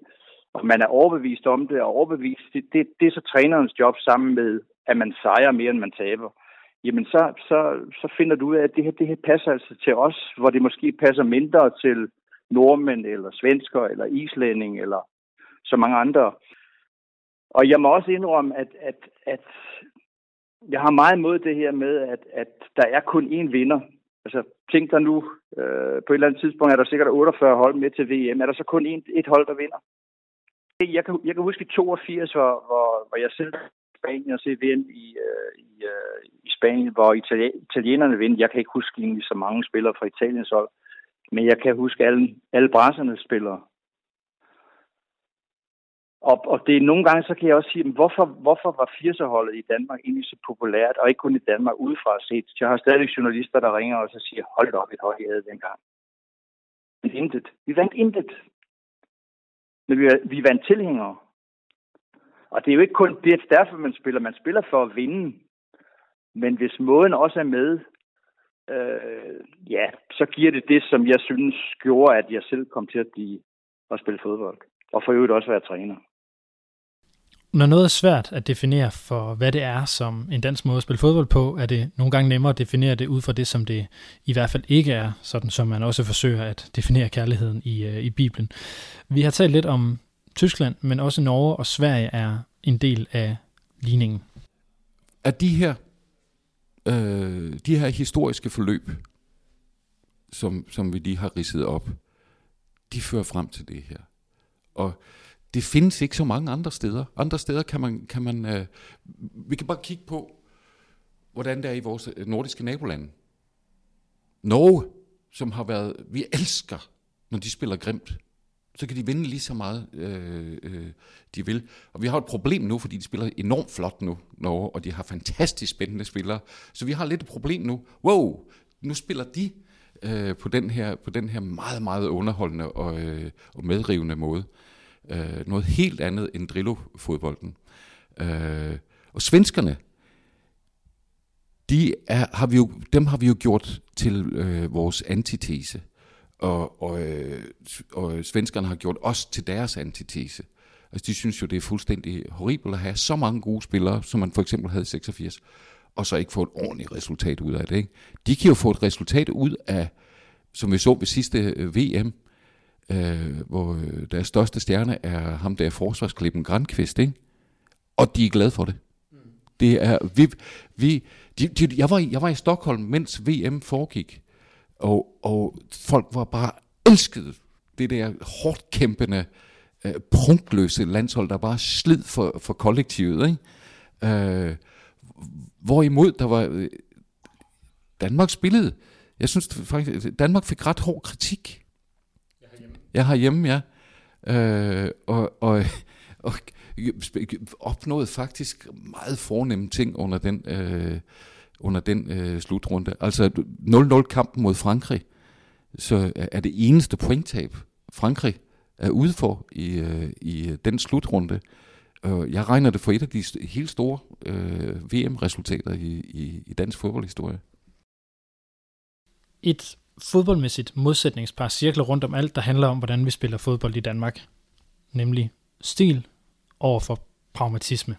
og man er overbevist om det, og overbevist, det, det, det er så trænerens job sammen med, at man sejrer mere, end man taber. Jamen, så, så, så finder du ud af, at det her, det her passer altså til os, hvor det måske passer mindre til nordmænd, eller svensker, eller islænding, eller så mange andre. Og jeg må også indrømme, at, at, at jeg har meget imod det her med, at, at der er kun én vinder. Altså, tænk dig nu, øh, på et eller andet tidspunkt er der sikkert 48 hold med til VM. Er der så kun én, et hold, der vinder? Jeg kan, jeg kan huske i 82, hvor, hvor, hvor jeg selv i Spanien og se VM i, øh, i, øh, i Spanien, hvor Itali- italienerne vinder. Jeg kan ikke huske egentlig så mange spillere fra Italiens hold, men jeg kan huske alle, alle brasserne spillere. Og, og det er nogle gange, så kan jeg også sige, hvorfor, hvorfor var 80'erholdet i Danmark egentlig så populært, og ikke kun i Danmark udefra set? Jeg har stadig journalister, der ringer og så siger, hold op et hold, I havde dengang. Men intet. Vi vandt intet. Men vi, vi vandt tilhængere. Og det er jo ikke kun det, derfor man spiller. Man spiller for at vinde. Men hvis måden også er med, øh, ja, så giver det det, som jeg synes gjorde, at jeg selv kom til at blive at spille fodbold. Og for øvrigt også være træner. Når noget er svært at definere for, hvad det er som en dansk måde at spille fodbold på, er det nogle gange nemmere at definere det ud fra det, som det i hvert fald ikke er, sådan som man også forsøger at definere kærligheden i, uh, i Bibelen. Vi har talt lidt om Tyskland, men også Norge og Sverige er en del af ligningen. At de her, øh, de her historiske forløb, som, som vi lige har ridset op, de fører frem til det her. Og det findes ikke så mange andre steder. Andre steder kan man, kan man øh, vi kan bare kigge på, hvordan det er i vores øh, nordiske nabolande. Norge, som har været, vi elsker, når de spiller grimt. Så kan de vinde lige så meget, øh, øh, de vil. Og vi har et problem nu, fordi de spiller enormt flot nu, Norge, og de har fantastisk spændende spillere. Så vi har lidt et problem nu. Wow, nu spiller de øh, på, den her, på den her meget, meget underholdende og, øh, og medrivende måde. Øh, noget helt andet end Drillo-fodbolden. Øh, og svenskerne, de er, har vi jo, dem har vi jo gjort til øh, vores antitese. Og, og, øh, og svenskerne har gjort os til deres antitese. Altså de synes jo, det er fuldstændig horribelt at have så mange gode spillere, som man for eksempel havde i 86, og så ikke få et ordentligt resultat ud af det. Ikke? De kan jo få et resultat ud af, som vi så ved sidste øh, VM, øh, hvor øh, deres største stjerne er ham der forsvarsklippen Grandqvist, ikke? Og de er glade for det. Det er, vi, vi, de, de, jeg, var, jeg var i Stockholm, mens VM foregik, og, og folk var bare elskede det der hårdt kæmpende, øh, prunkløse landshold, der bare slid for, for kollektivet. Ikke? Øh, hvorimod der var øh, Danmark spillede. Jeg synes faktisk, Danmark fik ret hård kritik jeg har hjemme, Jeg har hjemme, ja. Øh, og, og, og opnåede faktisk meget fornemme ting under den, øh, under den øh, slutrunde. Altså 0-0-kampen mod Frankrig, så er det eneste pointtab, Frankrig er ude for i, øh, i den slutrunde. Jeg regner det for et af de helt store øh, VM-resultater i, i, i dansk fodboldhistorie. et fodboldmæssigt modsætningspar cirkler rundt om alt, der handler om, hvordan vi spiller fodbold i Danmark. Nemlig stil over for pragmatisme.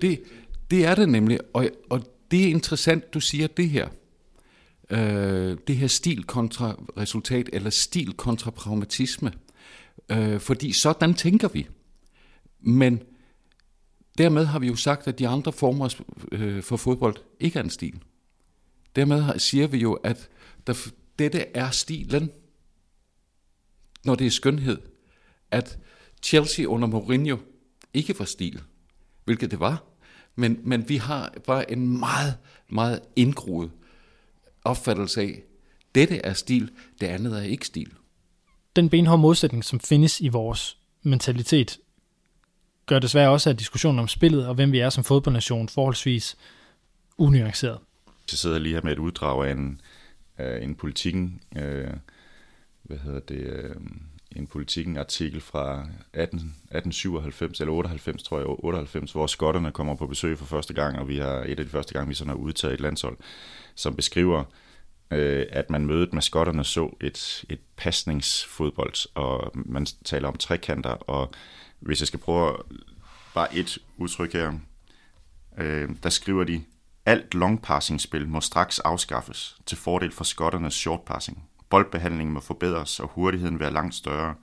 Det, det er det nemlig, og, og det er interessant, du siger det her. Øh, det her stil kontra resultat, eller stil kontra pragmatisme. Øh, fordi sådan tænker vi. Men dermed har vi jo sagt, at de andre former øh, for fodbold ikke er en stil. Dermed siger vi jo, at der, dette er stilen, når det er skønhed. At Chelsea under Mourinho ikke var stil, hvilket det var. Men, men vi har bare en meget, meget indgroet opfattelse af, dette er stil, det andet er ikke stil. Den benhårde modsætning, som findes i vores mentalitet, gør desværre også, at diskussionen om spillet og hvem vi er som fodboldnation forholdsvis unuanceret. Jeg sidder lige her med et uddrag af en, af en politikken, øh, hvad hedder det, øh, en politikken artikel fra 18, 1897 eller 98, tror jeg, 98, hvor skotterne kommer på besøg for første gang, og vi har et af de første gange, vi sådan har udtaget et landshold, som beskriver, øh, at man mødet med skotterne så et, et pasningsfodbold, og man taler om trekanter, og hvis jeg skal prøve bare et udtryk her, øh, der skriver de, alt longpassing-spil må straks afskaffes til fordel for skotternes shortpassing. Boldbehandlingen må forbedres, og hurtigheden være langt større,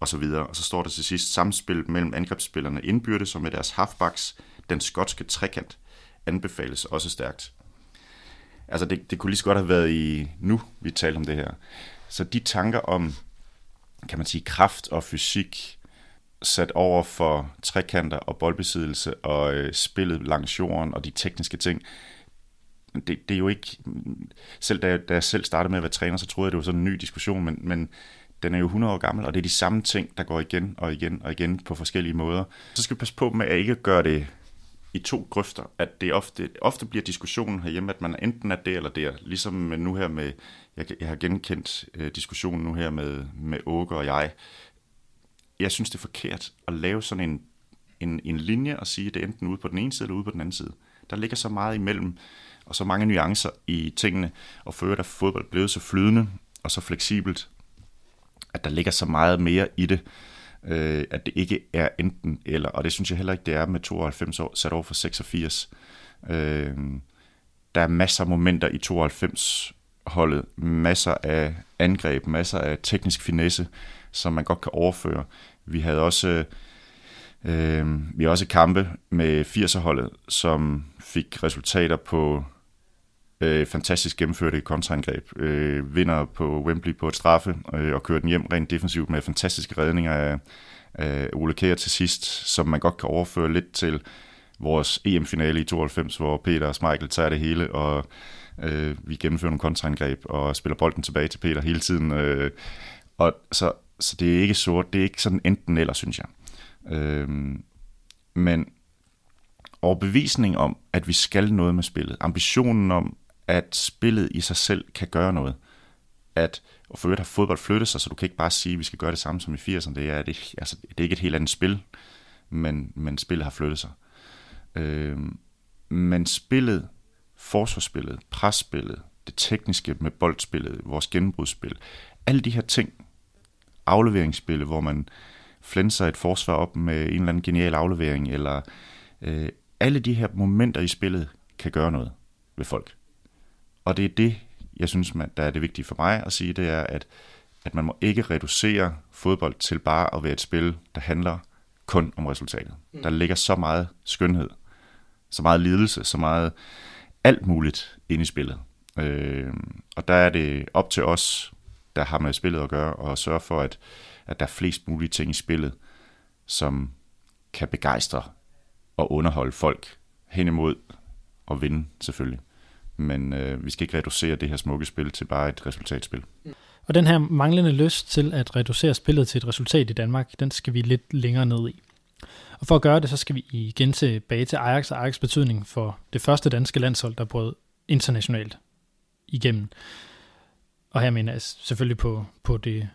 og så videre. Og så står der til sidst samspil mellem angrebsspillerne indbyrdes og med deres halfbacks. Den skotske trekant anbefales også stærkt. Altså det, det kunne lige så godt have været i nu, vi taler om det her. Så de tanker om, kan man sige, kraft og fysik, sat over for trekanter og boldbesiddelse og øh, spillet langs jorden og de tekniske ting, det, det er jo ikke... Selv da jeg, da jeg selv startede med at være træner, så troede jeg, det var sådan en ny diskussion, men, men den er jo 100 år gammel, og det er de samme ting, der går igen og igen og igen på forskellige måder. Så skal vi passe på med at ikke gøre det i to grøfter, at det ofte, ofte bliver diskussionen herhjemme, at man enten er det eller der, ligesom nu her med, jeg, jeg har genkendt øh, diskussionen nu her med, med Åke og jeg, jeg synes, det er forkert at lave sådan en, en, en linje og sige, at det er enten ude på den ene side eller ude på den anden side. Der ligger så meget imellem, og så mange nuancer i tingene, og før der fodbold blevet så flydende og så fleksibelt, at der ligger så meget mere i det, øh, at det ikke er enten eller, og det synes jeg heller ikke, det er med 92 år, sat over for 86. Øh, der er masser af momenter i 92 holdet, masser af angreb, masser af teknisk finesse, som man godt kan overføre. Vi havde også øh, Øh, vi har også kampe med 80'er-holdet, som fik resultater på øh, fantastisk gennemførte kontraangreb. Øh, vinder på Wembley på et straffe øh, og kører den hjem rent defensivt med fantastiske redninger af, af Ole Kjær til sidst, som man godt kan overføre lidt til vores EM-finale i 92, hvor Peter og Michael tager det hele, og øh, vi gennemfører nogle kontraangreb og spiller bolden tilbage til Peter hele tiden. Øh, og så så det er ikke sort, det er ikke sådan enten eller, synes jeg. Øhm, men overbevisning om, at vi skal noget med spillet, ambitionen om, at spillet i sig selv kan gøre noget, at og for øvrigt har fodbold flyttet sig, så du kan ikke bare sige, at vi skal gøre det samme som i 80'erne. Det er, det, altså, det er ikke et helt andet spil, men, men spillet har flyttet sig. Øhm, men spillet, forsvarsspillet, presspillet, det tekniske med boldspillet, vores genbrudsspil, alle de her ting afleveringsspil, hvor man flænser et forsvar op med en eller anden genial aflevering, eller øh, alle de her momenter i spillet kan gøre noget ved folk. Og det er det, jeg synes, man, der er det vigtige for mig at sige, det er, at, at man må ikke reducere fodbold til bare at være et spil, der handler kun om resultatet. Mm. Der ligger så meget skønhed, så meget lidelse, så meget alt muligt ind i spillet. Øh, og der er det op til os der har med spillet at gøre, og sørge for, at, at der er flest mulige ting i spillet, som kan begejstre og underholde folk hen imod og vinde selvfølgelig. Men øh, vi skal ikke reducere det her smukke spil til bare et resultatspil. Og den her manglende lyst til at reducere spillet til et resultat i Danmark, den skal vi lidt længere ned i. Og for at gøre det, så skal vi igen tilbage til Ajax og Ajax betydning for det første danske landshold, der brød internationalt igennem. Og her mener jeg selvfølgelig på, på det,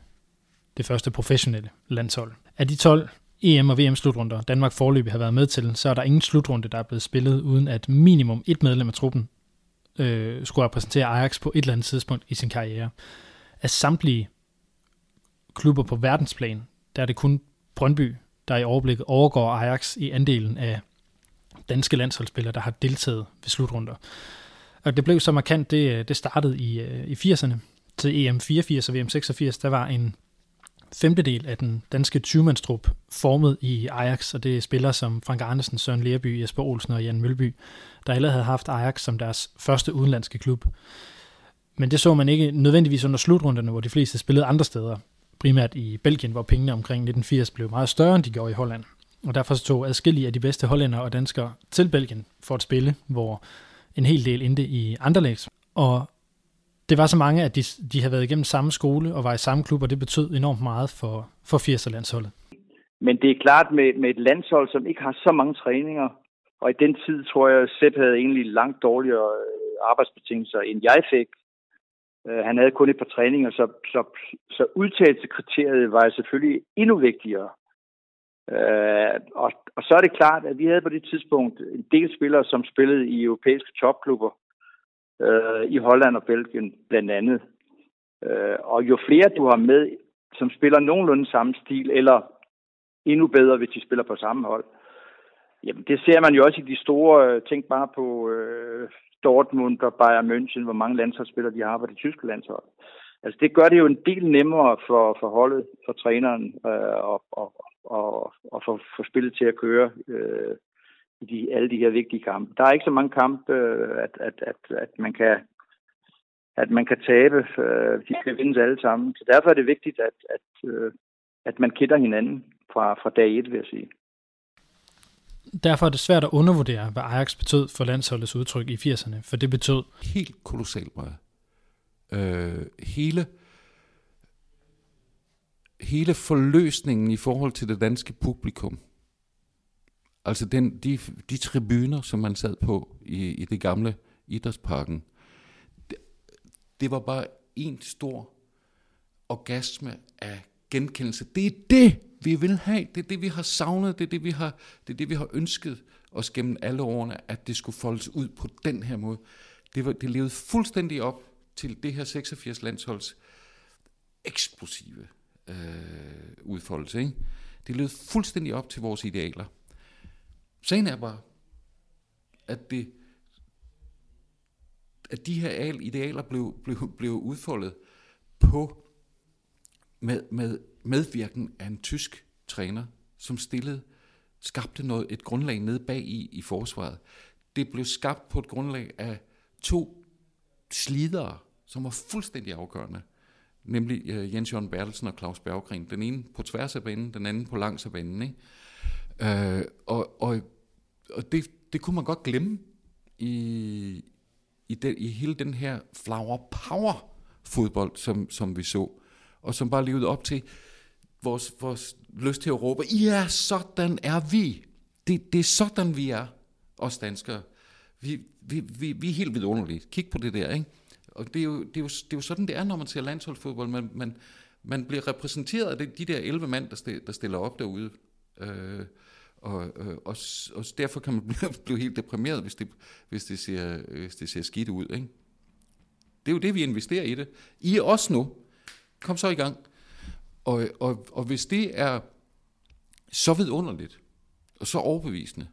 det første professionelle landshold. Af de 12 EM- og VM-slutrunder, Danmark forløbig har været med til, så er der ingen slutrunde, der er blevet spillet, uden at minimum et medlem af truppen øh, skulle repræsentere Ajax på et eller andet tidspunkt i sin karriere. Af samtlige klubber på verdensplan, der er det kun Brøndby, der i overblikket overgår Ajax i andelen af danske landsholdsspillere, der har deltaget ved slutrunder. Og det blev så markant, det, øh, det startede i, øh, i 80'erne til EM 84 og VM 86, der var en femtedel af den danske 20-mandstrup formet i Ajax, og det er spillere som Frank Arnesen, Søren Lerby, Jesper Olsen og Jan Mølby, der alle havde haft Ajax som deres første udenlandske klub. Men det så man ikke nødvendigvis under slutrunderne, hvor de fleste spillede andre steder, primært i Belgien, hvor pengene omkring 1980 blev meget større, end de gjorde i Holland. Og derfor tog adskillige af de bedste hollændere og danskere til Belgien for at spille, hvor en hel del endte i Anderlecht. Og det var så mange, at de, de havde været igennem samme skole og var i samme klub, og det betød enormt meget for, for 80'er-landsholdet. Men det er klart med, med et landshold, som ikke har så mange træninger, og i den tid tror jeg, at Sepp havde egentlig langt dårligere øh, arbejdsbetingelser, end jeg fik. Øh, han havde kun et par træninger, så, så, så udtalelsekriteriet var selvfølgelig endnu vigtigere. Uh, og, og så er det klart, at vi havde på det tidspunkt en del spillere, som spillede i europæiske topklubber, øh, i Holland og Belgien blandt andet. Øh, og jo flere du har med, som spiller nogenlunde samme stil, eller endnu bedre, hvis de spiller på samme hold, jamen det ser man jo også i de store, øh, tænk bare på øh, Dortmund og Bayern München, hvor mange landsholdsspillere de har på det tyske landshold. Altså det gør det jo en del nemmere for, for holdet, for træneren, øh, og, og, og, og for, for spillet til at køre øh, i de, alle de her vigtige kampe. Der er ikke så mange kampe, øh, at, at, at, at man kan at man kan tabe. Øh, de skal vindes alle sammen. Så derfor er det vigtigt, at, at, øh, at man kender hinanden fra, fra dag et, vil jeg sige. Derfor er det svært at undervurdere, hvad Ajax betød for landsholdets udtryk i 80'erne, for det betød... Helt kolossalt meget. Øh, hele, hele forløsningen i forhold til det danske publikum, Altså den, de, de tribuner, som man sad på i, i det gamle idrætsparken, det, det var bare en stor orgasme af genkendelse. Det er det, vi vil have. Det er det, vi har savnet. Det er det, vi har, det er det, vi har ønsket os gennem alle årene, at det skulle foldes ud på den her måde. Det, var, det levede fuldstændig op til det her 86 landsholds eksplosive øh, udfoldelse. Ikke? Det levede fuldstændig op til vores idealer. Sagen er bare, at, det, at de her idealer blev, blev, blev udfoldet på med, med medvirken af en tysk træner, som stillede, skabte noget, et grundlag nede bag i, i forsvaret. Det blev skabt på et grundlag af to slidere, som var fuldstændig afgørende, nemlig uh, Jens Jørgen Bertelsen og Claus Berggren. Den ene på tværs af banen, den anden på langs af banen. Ikke? Øh, og, og og det, det kunne man godt glemme i, i, den, i hele den her flower power fodbold, som, som vi så, og som bare levede op til vores, vores lyst til at råbe, ja, sådan er vi. Det, det er sådan, vi er, os danskere. Vi, vi, vi, vi er helt vidunderlige. Kig på det der, ikke? Og det er, jo, det, er jo, det er jo sådan, det er, når man ser landsholdsfodbold. Man, man, man bliver repræsenteret af de der 11 mand, der stiller op derude. Øh, og, øh, og, og derfor kan man blive, blive helt deprimeret, hvis det, hvis det, ser, hvis det ser skidt ud. Ikke? Det er jo det, vi investerer i det. I er os nu. Kom så i gang. Og, og, og hvis det er så vidunderligt, og så overbevisende,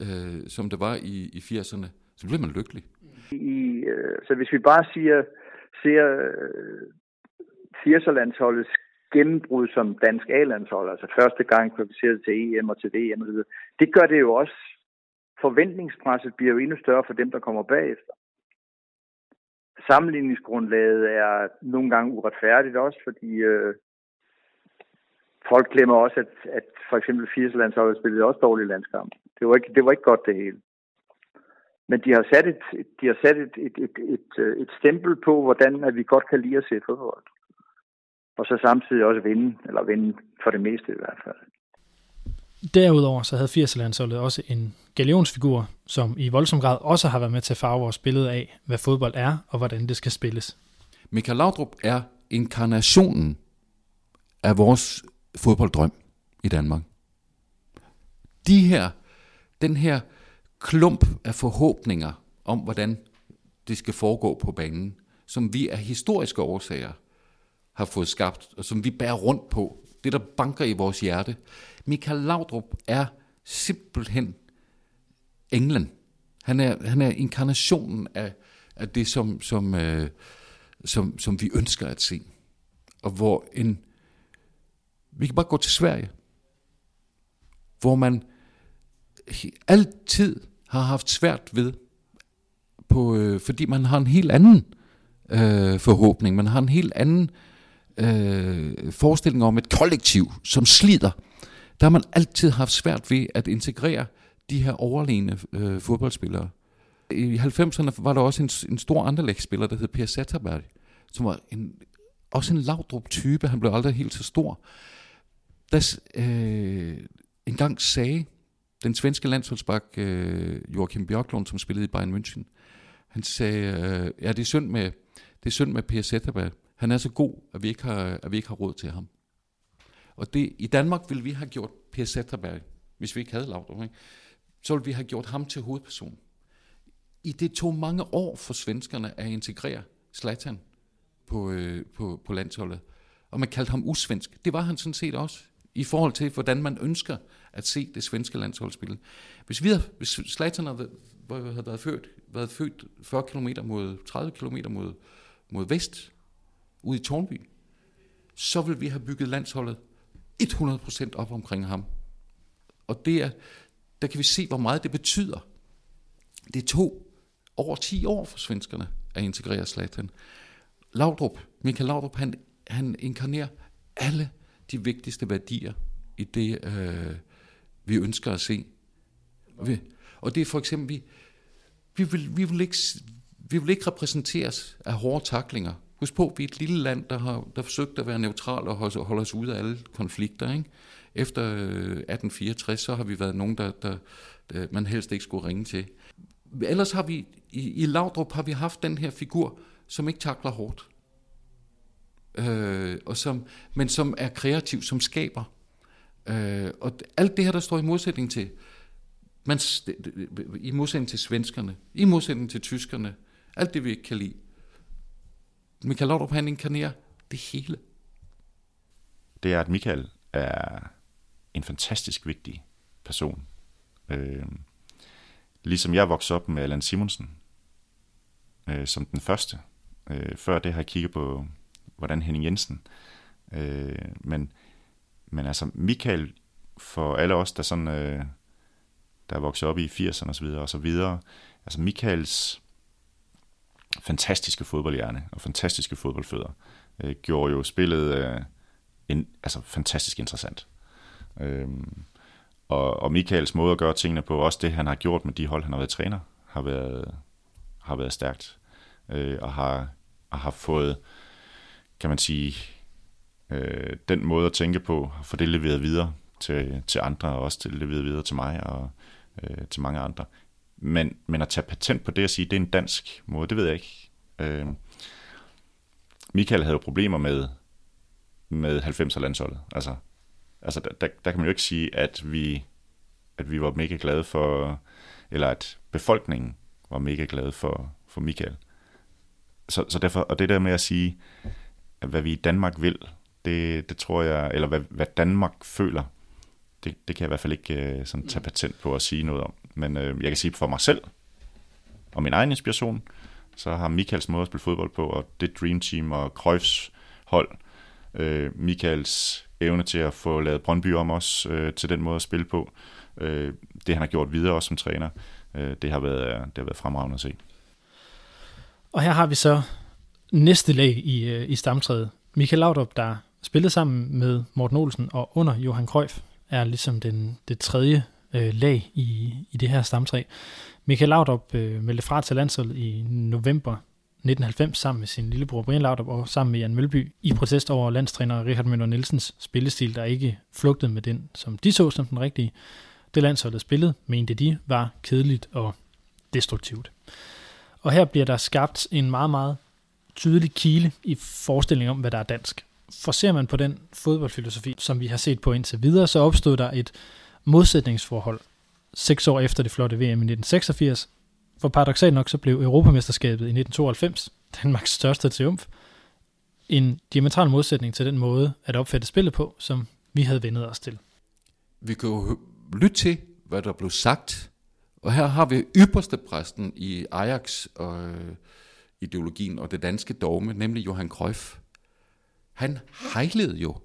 øh, som det var i, i 80'erne, så bliver man lykkelig. I, øh, så hvis vi bare siger, ser øh, 80'er-landsholdets gennembrud som dansk A-landshold, altså første gang kvalificeret til EM og til VM osv., det gør det jo også. Forventningspresset bliver jo endnu større for dem, der kommer bagefter. Sammenligningsgrundlaget er nogle gange uretfærdigt også, fordi øh, folk glemmer også, at, at for eksempel 80-landsholdet spillede også dårlige landskamp. Det var, ikke, det var ikke godt det hele. Men de har sat et, de har sat et, et, et, et, et stempel på, hvordan at vi godt kan lide at se fodbold og så samtidig også vinde, eller vinde for det meste i hvert fald. Derudover så havde 80'erlandsholdet også en galionsfigur, som i voldsom grad også har været med til at farve vores billede af, hvad fodbold er og hvordan det skal spilles. Michael Laudrup er inkarnationen af vores fodbolddrøm i Danmark. De her, den her klump af forhåbninger om, hvordan det skal foregå på banen, som vi af historiske årsager har fået skabt, og som vi bærer rundt på. Det, der banker i vores hjerte. Michael Laudrup er simpelthen englen. Han er, han er inkarnationen af, af det, som, som, øh, som, som vi ønsker at se. Og hvor en... Vi kan bare gå til Sverige, hvor man altid har haft svært ved, på, øh, fordi man har en helt anden øh, forhåbning, man har en helt anden øh, forestilling om et kollektiv, som slider. Der har man altid haft svært ved at integrere de her overlegne øh, fodboldspillere. I 90'erne var der også en, en stor anderlægsspiller, der hed Per Satterberg, som var en, også en lavdrup type, han blev aldrig helt så stor. Der øh, en gang sagde den svenske landsholdsbak øh, Joachim Bjørklund, som spillede i Bayern München, han sagde, øh, ja, det er synd med, det er synd med Per Zetterberg. Han er så god, at vi ikke har, at vi ikke har råd til ham. Og det, i Danmark ville vi have gjort Per Zetterberg, hvis vi ikke havde Laudrup, ikke? så ville vi have gjort ham til hovedperson. I det tog mange år for svenskerne at integrere Zlatan på, øh, på, på landsholdet. Og man kaldte ham usvensk. Det var han sådan set også, i forhold til, hvordan man ønsker at se det svenske landshold spille. Hvis, vi havde, hvis Zlatan havde, havde været, født, været født 40 km mod 30 km mod, mod vest, ude i Tornby, så vil vi have bygget landsholdet 100% op omkring ham. Og det er, der kan vi se, hvor meget det betyder. Det tog over 10 år for svenskerne at integrere Zlatan. Laudrup, Michael Laudrup, han, han inkarnerer alle de vigtigste værdier i det, øh, vi ønsker at se. Og det er for eksempel, vi, vi, vil, vi, vil ikke, vi vil ikke repræsenteres af hårde taklinger. Husk på, vi er et lille land, der har der forsøgt at være neutral og holde, os ude af alle konflikter. Ikke? Efter øh, 1864, så har vi været nogen, der, der, der man helst ikke skulle ringe til. Ellers har vi, i, i Laudrup har vi haft den her figur, som ikke takler hårdt. Øh, og som, men som er kreativ, som skaber. Øh, og alt det her, der står i modsætning til, man, i modsætning til svenskerne, i modsætning til tyskerne, alt det vi ikke kan lide. Michael Laudrup, han inkarnerer det hele. Det er, at Michael er en fantastisk vigtig person. Øh, ligesom jeg voksede op med Allan Simonsen øh, som den første. Øh, før det har jeg kigget på, hvordan Henning Jensen. Øh, men, men altså Michael, for alle os, der sådan... Øh, der er vokset op i 80'erne og så videre og så videre. Altså Michaels fantastiske fodboldhjerne og fantastiske fodboldfødder øh, gjorde jo spillet øh, en, altså fantastisk interessant. Øh, og, og Michaels måde at gøre tingene på, også det han har gjort med de hold, han har været træner, har været, har været stærkt. Øh, og har, og har fået, kan man sige, øh, den måde at tænke på, for det leveret videre til, til andre, og også til leveret videre til mig og øh, til mange andre. Men, men at tage patent på det og sige, at det er en dansk måde, det ved jeg ikke. Øh, Michael havde jo problemer med, med 90'er landsholdet. Altså, altså der, der, der kan man jo ikke sige, at vi, at vi var mega glade for, eller at befolkningen var mega glade for, for Michael. Så, så derfor, og det der med at sige, at hvad vi i Danmark vil, det, det tror jeg, eller hvad, hvad Danmark føler, det, det kan jeg i hvert fald ikke uh, sådan tage patent på at sige noget om. Men øh, jeg kan sige for mig selv, og min egen inspiration, så har Michaels måde at spille fodbold på, og det Dream Team og Cruyffs hold, øh, Michaels evne til at få lavet Brøndby om os øh, til den måde at spille på, øh, det han har gjort videre også som træner, øh, det, har været, det har været fremragende at se. Og her har vi så næste lag i, øh, i stamtræet. Michael Laudrup, der spillede sammen med Morten Olsen og under Johan Cruyff, er ligesom den, det tredje øh, lag i, i det her stamtræ. Michael Laudrup øh, meldte fra til landsholdet i november 1990 sammen med sin lillebror Brian Laudrup og sammen med Jan Mølby i protest over landstræner Richard Møller Nielsens spillestil, der ikke flugtede med den, som de så som den rigtige. Det landsholdet spillede, mente de, var kedeligt og destruktivt. Og her bliver der skabt en meget, meget tydelig kile i forestillingen om, hvad der er dansk. For ser man på den fodboldfilosofi, som vi har set på indtil videre, så opstod der et modsætningsforhold seks år efter det flotte VM i 1986, For paradoxalt nok så blev Europamesterskabet i 1992, Danmarks største triumf, en diametral modsætning til den måde at opfatte spillet på, som vi havde vendet os til. Vi kan jo lytte til, hvad der blev sagt, og her har vi ypperste præsten i Ajax og øh, ideologien og det danske dogme, nemlig Johan Cruyff. Han hejlede jo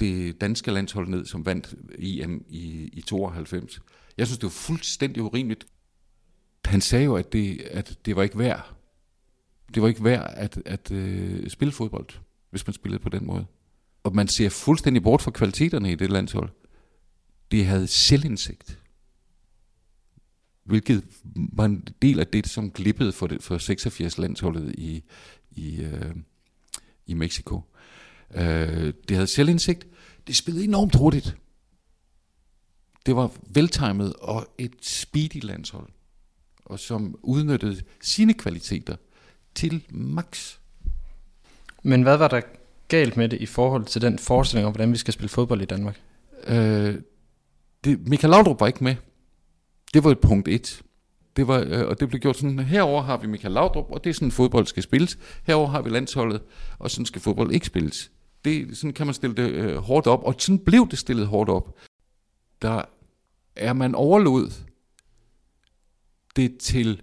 det danske landshold ned, som vandt EM i, i 92. Jeg synes, det var fuldstændig urimeligt. Han sagde jo, at det, at det var ikke værd. Det var ikke værd at, at uh, spille fodbold, hvis man spillede på den måde. Og man ser fuldstændig bort fra kvaliteterne i det landshold. Det havde selvindsigt. Hvilket var en del af det, som glippede for, det, for 86 landsholdet i, i, uh, i Mexico. Uh, det havde selvindsigt. Det spillede enormt hurtigt. Det var veltimet og et speedy landshold, og som udnyttede sine kvaliteter til max. Men hvad var der galt med det i forhold til den forestilling om, hvordan vi skal spille fodbold i Danmark? Øh, det, Michael Laudrup var ikke med. Det var et punkt et. Det var, øh, og det blev gjort sådan, herover har vi Michael Laudrup, og det er sådan, fodbold skal spilles. Herover har vi landsholdet, og sådan skal fodbold ikke spilles. Det, sådan kan man stille det øh, hårdt op, og sådan blev det stillet hårdt op. Der er man overlod det til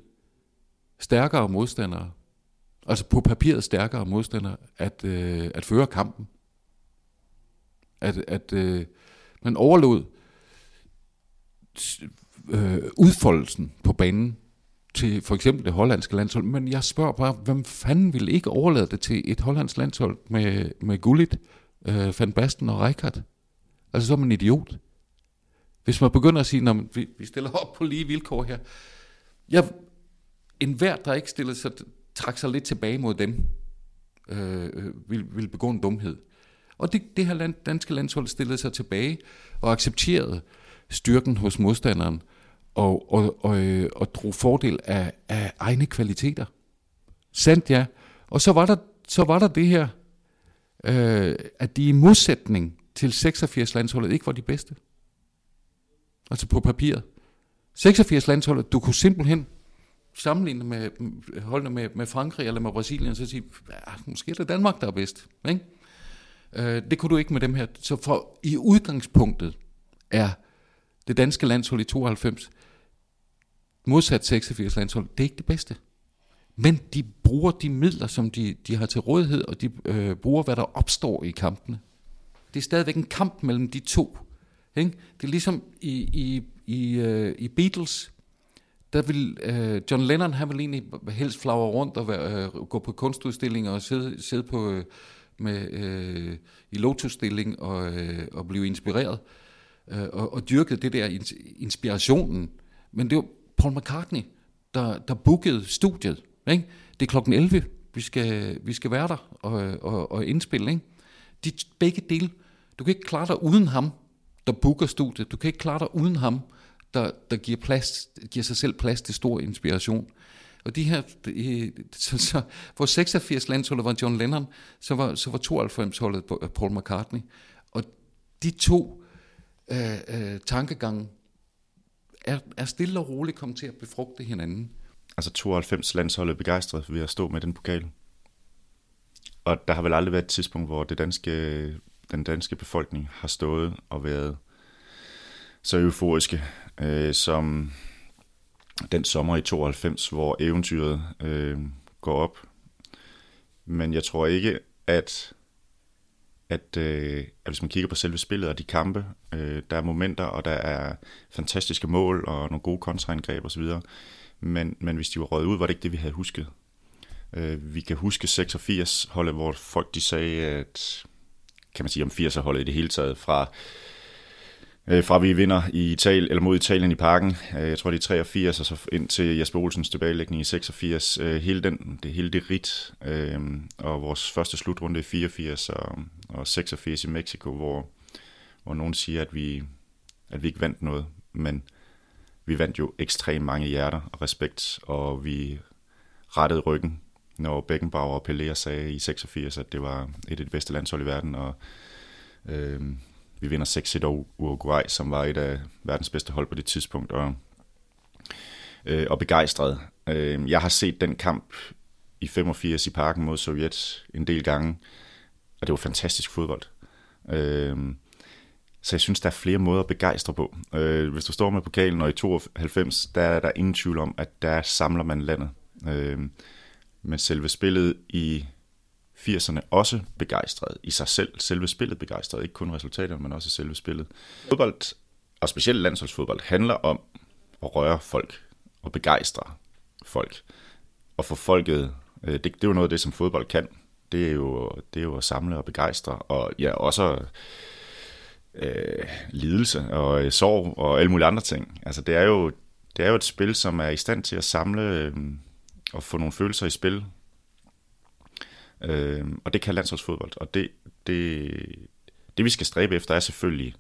stærkere modstandere, altså på papiret stærkere modstandere, at, øh, at føre kampen. At, at øh, man overlod øh, udfoldelsen på banen til for eksempel det hollandske landshold. Men jeg spørger bare, hvem fanden ville ikke overlade det til et hollandsk landshold med, med Gullit, øh, Van Basten og Rijkaard? Altså så er man idiot. Hvis man begynder at sige, at vi, vi stiller op på lige vilkår her. Jeg, en hver, der ikke stillede sig, trak sig lidt tilbage mod dem, øh, ville, vil, vil begå en dumhed. Og det, det her land, danske landshold stillede sig tilbage og accepterede styrken hos modstanderen og, og, og, øh, og drog fordel af, af egne kvaliteter. Sandt ja. Og så var der, så var der det her, øh, at de i modsætning til 86 landsholdet ikke var de bedste. Altså på papiret. 86 landsholdet, du kunne simpelthen sammenligne med holdene med, med Frankrig eller med Brasilien, så sige, ja, måske er det Danmark, der er bedst. Ikke? Øh, det kunne du ikke med dem her. Så for i udgangspunktet er det danske landshold i 92 modsat 86 landshold, det er ikke det bedste. Men de bruger de midler, som de, de har til rådighed, og de øh, bruger, hvad der opstår i kampene. Det er stadigvæk en kamp mellem de to. Ikke? Det er ligesom i, i, i, øh, i Beatles, der vil øh, John Lennon, han vil egentlig helst flagre rundt og være, øh, gå på kunstudstillinger og sidde, sidde på, øh, med, øh, i lotusstilling og, øh, og blive inspireret øh, og, og dyrke det der inspirationen. Men det var Paul McCartney, der, der bookede studiet. Ikke? Det er klokken 11, vi skal, vi skal være der og, og, og indspille. Ikke? De begge dele, du kan ikke klare dig uden ham, der booker studiet. Du kan ikke klare dig uden ham, der, der giver, plads, giver sig selv plads til stor inspiration. Og de her, så, så, hvor 86 landsholdet var John Lennon, så var, så var 92 holdet Paul McCartney. Og de to øh, øh, tankegange er, er stille og roligt kommet til at befrugte hinanden. Altså 92 landsholdet begejstret ved at stå med den pokal. Og der har vel aldrig været et tidspunkt, hvor det danske, den danske befolkning har stået og været så euforiske, øh, som den sommer i 92, hvor eventyret øh, går op. Men jeg tror ikke, at at, øh, at hvis man kigger på selve spillet og de kampe, øh, der er momenter, og der er fantastiske mål og nogle gode kontraangreb osv., men, men hvis de var røget ud, var det ikke det, vi havde husket. Øh, vi kan huske 86 holdet, hvor folk de sagde, at kan man sige om 80'er holdet i det hele taget, fra øh, fra vi vinder i Italien, eller mod Italien i parken, øh, jeg tror det er 83, og så ind til Jesper Olsens tilbagelægning i 86, øh, hele, den, det, hele det rit, øh, og vores første slutrunde i 84 og, og 86 i Mexico, hvor, hvor nogen siger, at vi, at vi ikke vandt noget, men vi vandt jo ekstremt mange hjerter og respekt, og vi rettede ryggen, når Beckenbauer og Pelé sagde i 86, at det var et af de bedste landshold i verden, og øh, vi vinder 6-1 over Uruguay, som var et af verdens bedste hold på det tidspunkt. Og, øh, og begejstret. Øh, jeg har set den kamp i 85 i parken mod Sovjet en del gange, og det var fantastisk fodbold. Øh, så jeg synes, der er flere måder at begejstre på. Øh, hvis du står med pokalen, og i 92, der er der ingen tvivl om, at der samler man landet. Øh, men selve spillet i 80'erne også begejstret i sig selv. Selve spillet begejstret, ikke kun resultaterne, men også selve spillet. Fodbold, og specielt landsholdsfodbold, handler om at røre folk og begejstre folk. Og få folket, øh, det, det er jo noget af det, som fodbold kan. Det er jo, det er jo at samle og begejstre, og ja, også øh, lidelse og øh, sorg og alle mulige andre ting. Altså det er jo, det er jo et spil, som er i stand til at samle øh, og få nogle følelser i spil. Øh, og det kan landsholdsfodbold. Og det, det, det vi skal stræbe efter er selvfølgelig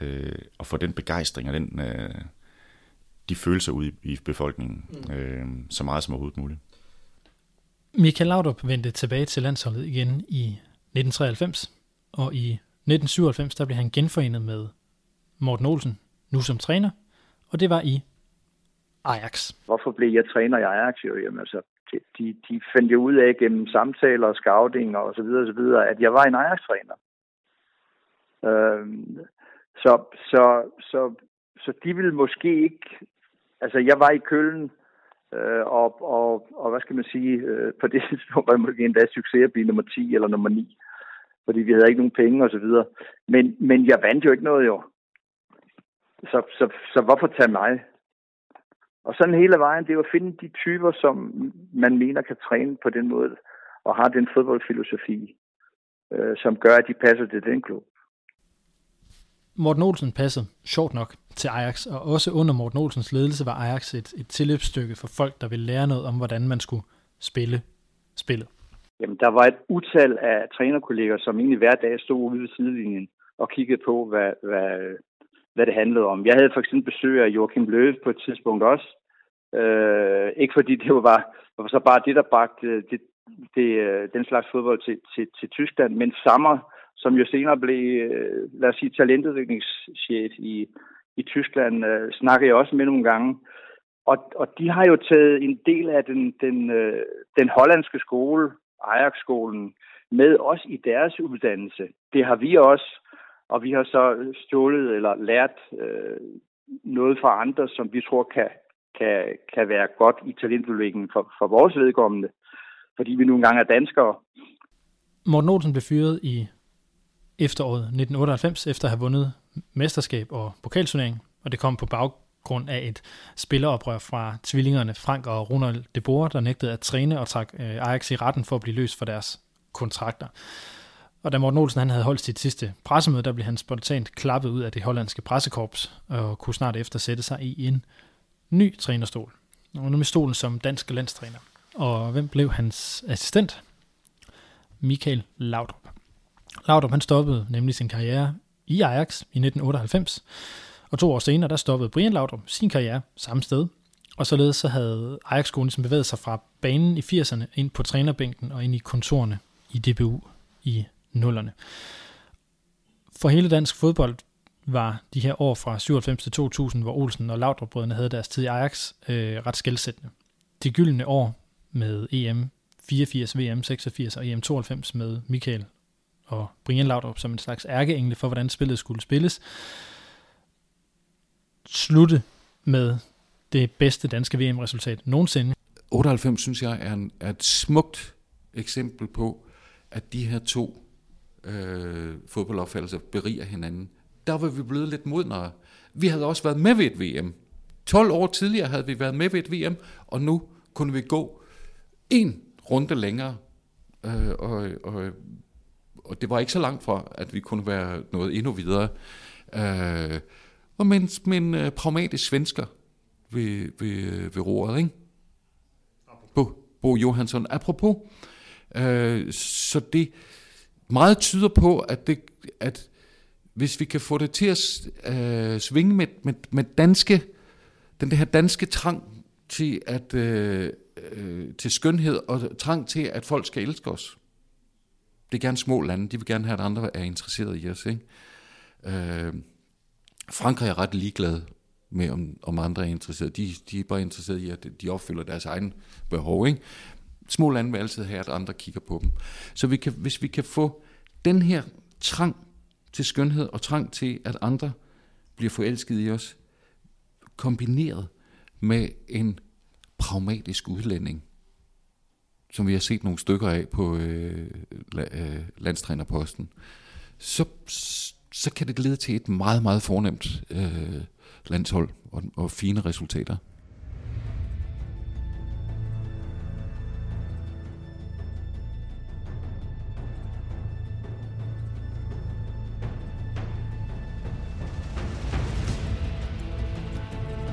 øh, at få den begejstring og den, øh, de følelser ud i, i befolkningen øh, så meget som overhovedet muligt. Michael Laudrup vendte tilbage til landsholdet igen i 1993, og i 1997 der blev han genforenet med Morten Olsen, nu som træner, og det var i Ajax. Hvorfor blev jeg træner i Ajax? Jo, jamen, altså, de, de fandt jo ud af gennem samtaler og scouting og så videre, og så videre, at jeg var en Ajax-træner. Øhm, så, så, så, så de ville måske ikke... Altså, jeg var i Køln, øh, og, og, og hvad skal man sige, øh, på det *laughs* tidspunkt var det måske endda succes at blive nummer 10 eller nummer 9, fordi vi havde ikke nogen penge og så videre. Men, men jeg vandt jo ikke noget jo. Så, så, så hvorfor tage mig? Og sådan hele vejen, det er at finde de typer, som man mener kan træne på den måde, og har den fodboldfilosofi, øh, som gør, at de passer til den klub. Morten Olsen passede, sjovt nok, til Ajax, og også under Morten Olsens ledelse var Ajax et, et tilløbsstykke for folk, der ville lære noget om, hvordan man skulle spille spillet. Jamen, der var et utal af trænerkolleger, som egentlig hver dag stod ude ved sidelinjen og kiggede på, hvad, hvad, hvad det handlede om. Jeg havde for eksempel besøg af Joachim Löw på et tidspunkt også. Øh, ikke fordi det var, var så bare det, der bragte øh, det, det, øh, den slags fodbold til, til, til Tyskland, men Sammer, som jo senere blev, øh, lad os sige, talentudviklingschef i, i Tyskland, øh, snakker jeg også med nogle gange. Og, og de har jo taget en del af den, den, øh, den hollandske skole, Ajax-skolen, med os i deres uddannelse. Det har vi også, og vi har så stjålet eller lært øh, noget fra andre, som vi tror kan, kan, kan være godt i talentudviklingen for, for vores vedkommende, fordi vi nu engang er danskere. Morten Olsen blev fyret i efteråret 1998, efter at have vundet mesterskab og pokalturnering, og det kom på baggrund af et spilleroprør fra tvillingerne Frank og Ronald de Boer, der nægtede at træne og trak øh, Ajax i retten for at blive løst for deres kontrakter. Og da Morten Olsen han havde holdt sit sidste pressemøde, der blev han spontant klappet ud af det hollandske pressekorps, og kunne snart efter sætte sig i en ny trænerstol. Og nu med stolen som dansk landstræner. Og hvem blev hans assistent? Michael Laudrup. Laudrup han stoppede nemlig sin karriere i Ajax i 1998, og to år senere der stoppede Brian Laudrup sin karriere samme sted. Og således så havde Ajax-skolen ligesom bevæget sig fra banen i 80'erne ind på trænerbænken og ind i kontorerne i DBU i nullerne. For hele dansk fodbold var de her år fra 97 til 2000, hvor Olsen og laudrup havde deres tid i Ajax, øh, ret skældsættende. De gyldne år med EM 84, VM 86 og EM 92 med Michael og Brian Laudrup som en slags ærkeengle for, hvordan spillet skulle spilles, slutte med det bedste danske VM-resultat nogensinde. 98 synes jeg er, en, er et smukt eksempel på, at de her to øh, fodboldopfattelser beriger hinanden. Der var vi blevet lidt modnere. Vi havde også været med ved et VM. 12 år tidligere havde vi været med ved et VM, og nu kunne vi gå en runde længere. Øh, og, og, og det var ikke så langt fra, at vi kunne være noget endnu videre. Øh, og mens min uh, pragmatisk svensker ved, ved, ved roret, ikke? Bo, Bo Johansson. Apropos, øh, så det meget tyder på, at, det, at hvis vi kan få det til at øh, svinge med, med, med danske, den her danske trang til, at, øh, øh, til skønhed og trang til, at folk skal elske os. Det er gerne små lande, de vil gerne have, at andre er interesseret i os. Ikke? Øh, Frankrig er ret ligeglad med, om, om andre er interesseret. De, de er bare interesseret i, at de opfylder deres egen behov. Ikke? Små lande vil altid have, at andre kigger på dem. Så vi kan, hvis vi kan få den her trang til skønhed og trang til, at andre bliver forelsket i os, kombineret med en pragmatisk udlænding, som vi har set nogle stykker af på øh, øh, landstrænerposten, så, så kan det lede til et meget, meget fornemt øh, landshold og, og fine resultater.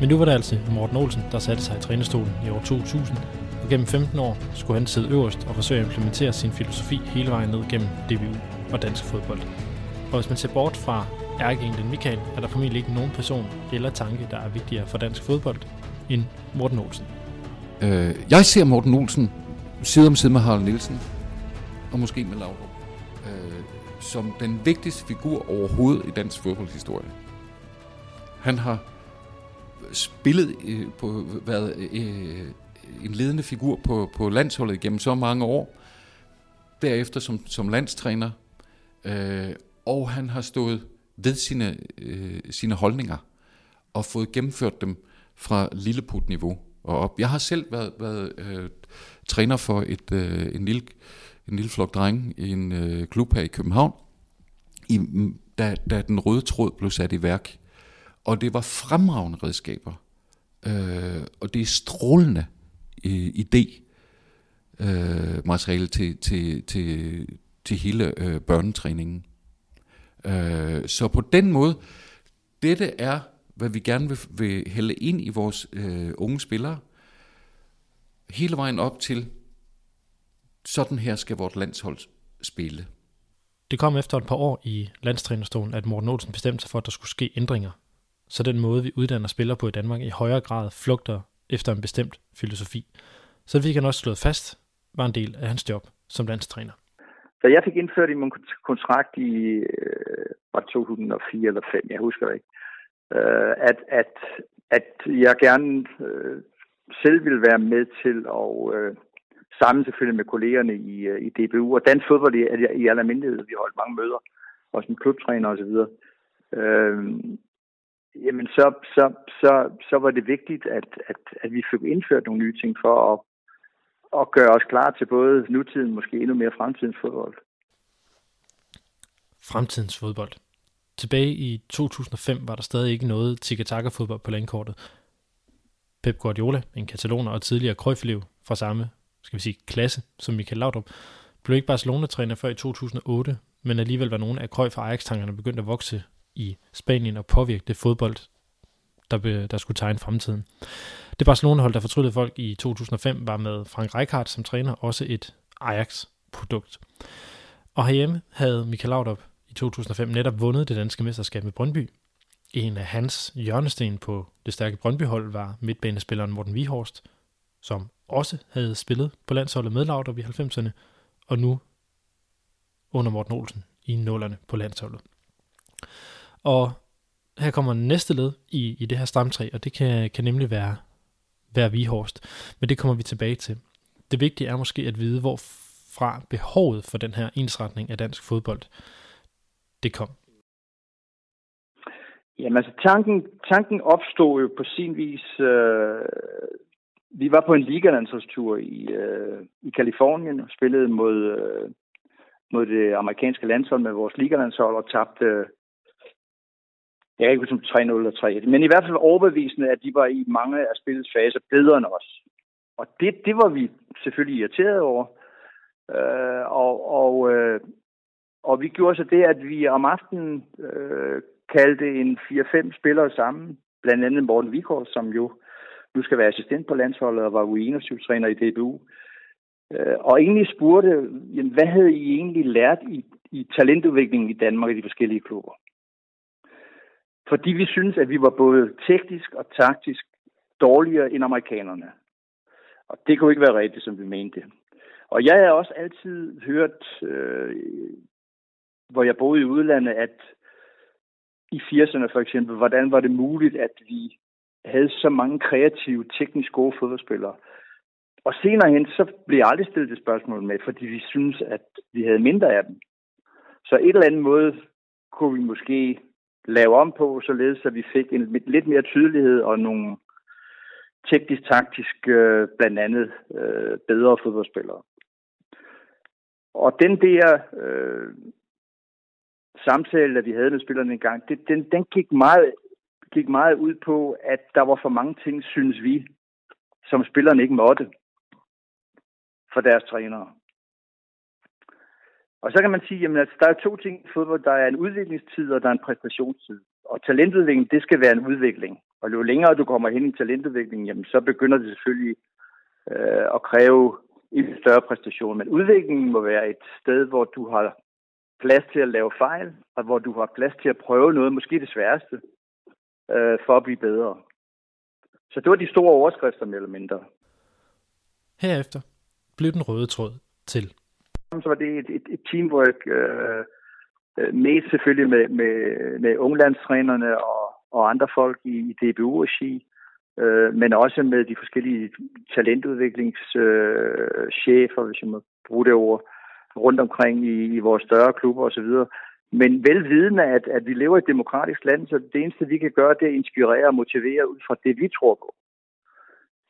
Men nu var det altså Morten Olsen, der satte sig i trænestolen i år 2000, og gennem 15 år skulle han sidde øverst og forsøge at implementere sin filosofi hele vejen ned gennem DBU og dansk fodbold. Og hvis man ser bort fra ærkeenglen Michael, er der formentlig ikke nogen person eller tanke, der er vigtigere for dansk fodbold end Morten Olsen. Øh, jeg ser Morten Olsen side om side med Harald Nielsen, og måske med Laudrup, øh, som den vigtigste figur overhovedet i dansk fodboldhistorie. Han har spillet øh, på, været øh, en ledende figur på, på landsholdet gennem så mange år, derefter som, som landstræner, øh, og han har stået ved sine, øh, sine holdninger og fået gennemført dem fra lilleput-niveau og op. Jeg har selv været, været øh, træner for et, øh, en, lille, en lille flok drenge i en øh, klub her i København, i, da, da den røde tråd blev sat i værk. Og det var fremragende redskaber. Øh, og det er strålende øh, idé, øh, materiale til, til, til, til hele øh, børnetræningen. Øh, så på den måde, dette er, hvad vi gerne vil, vil hælde ind i vores øh, unge spillere, hele vejen op til, sådan her skal vores landshold spille. Det kom efter et par år i landstrænerstolen, at Morten Olsen bestemte sig for, at der skulle ske ændringer. Så den måde, vi uddanner spillere på i Danmark, i højere grad flugter efter en bestemt filosofi. Så vi kan også slået fast, var en del af hans job som landstræner. Så jeg fik indført i min kontrakt i øh, var 2004 eller 5, jeg husker det ikke, øh, at, at, at jeg gerne øh, selv ville være med til at øh, sammen selvfølgelig med kollegerne i, øh, i DBU, og dansk fodbold i, i almindelighed. Vi holdt mange møder, også med klubtræner osv. Øh, jamen så, så, så, så var det vigtigt, at, at, at vi fik indført nogle nye ting for at, at gøre os klar til både nutiden, måske endnu mere fremtidens fodbold. Fremtidens fodbold. Tilbage i 2005 var der stadig ikke noget tiki-taka-fodbold på landkortet. Pep Guardiola, en kataloner og tidligere krøjfelev fra samme skal vi sige, klasse som Michael Laudrup, blev ikke Barcelona-træner før i 2008, men alligevel var nogle af Cruyff og Ajax-tankerne begyndt at vokse i Spanien og påvirke det fodbold, der, be, der skulle tegne fremtiden. Det Barcelona-hold, der fortryllede folk i 2005, var med Frank Rijkaard som træner også et Ajax-produkt. Og herhjemme havde Michael Laudrup i 2005 netop vundet det danske mesterskab med Brøndby. En af hans hjørnesten på det stærke Brøndby-hold var midtbanespilleren Morten Vihorst, som også havde spillet på landsholdet med Laudrup i 90'erne, og nu under Morten Olsen i nullerne på landsholdet. Og her kommer næste led i, i det her stamtræ, og det kan, kan nemlig være, være Vihorst. Men det kommer vi tilbage til. Det vigtige er måske at vide, hvorfra behovet for den her ensretning af dansk fodbold, det kom. Jamen altså, tanken, tanken opstod jo på sin vis øh, vi var på en ligalandsholdstur i, øh, i Kalifornien og spillede mod, øh, mod det amerikanske landshold med vores ligalandshold og tabte, øh, jeg kan ikke huske 3-0 eller 3 men i hvert fald overbevisende, at de var i mange af spillets faser bedre end os. Og det, det var vi selvfølgelig irriteret over. Øh, og, og, øh, og vi gjorde så det, at vi om aftenen øh, kaldte en 4-5 spillere sammen, blandt andet Morten Vikor, som jo nu skal være assistent på landsholdet og var U21-træner i DBU. Øh, og egentlig spurgte, jamen, hvad havde I egentlig lært i, i talentudviklingen i Danmark i de forskellige klubber? Fordi vi synes, at vi var både teknisk og taktisk dårligere end amerikanerne. Og det kunne ikke være rigtigt, som vi mente. Og jeg har også altid hørt, øh, hvor jeg boede i udlandet, at i 80'erne for eksempel, hvordan var det muligt, at vi havde så mange kreative, teknisk gode fodboldspillere. Og senere hen, så blev jeg aldrig stillet det spørgsmål med, fordi vi synes, at vi havde mindre af dem. Så et eller andet måde kunne vi måske lave om på, således at vi fik en lidt mere tydelighed og nogle teknisk-taktisk øh, blandt andet øh, bedre fodboldspillere. Og den der øh, samtale, der vi havde med spillerne en gang, det, den, den gik, meget, gik meget ud på, at der var for mange ting, synes vi, som spillerne ikke måtte for deres trænere. Og så kan man sige, at altså, der er to ting i fodbold. Der er en udviklingstid, og der er en præstationstid. Og talentudvikling, det skal være en udvikling. Og jo længere du kommer hen i talentudviklingen, jamen, så begynder det selvfølgelig øh, at kræve en større præstation. Men udviklingen må være et sted, hvor du har plads til at lave fejl, og hvor du har plads til at prøve noget, måske det sværeste, øh, for at blive bedre. Så det var de store overskrifter, mere eller mindre. Herefter blev den røde tråd til. Så var det et, et, et teamwork, øh, øh mest selvfølgelig med, med, med unglandstrænerne og, og andre folk i, i DBU-regi, øh, men også med de forskellige talentudviklingschefer, øh, hvis jeg må bruge det ord, rundt omkring i, i vores større klubber osv. Men velvidende, at, at vi lever i et demokratisk land, så det eneste, vi kan gøre, det er at inspirere og motivere ud fra det, vi tror på.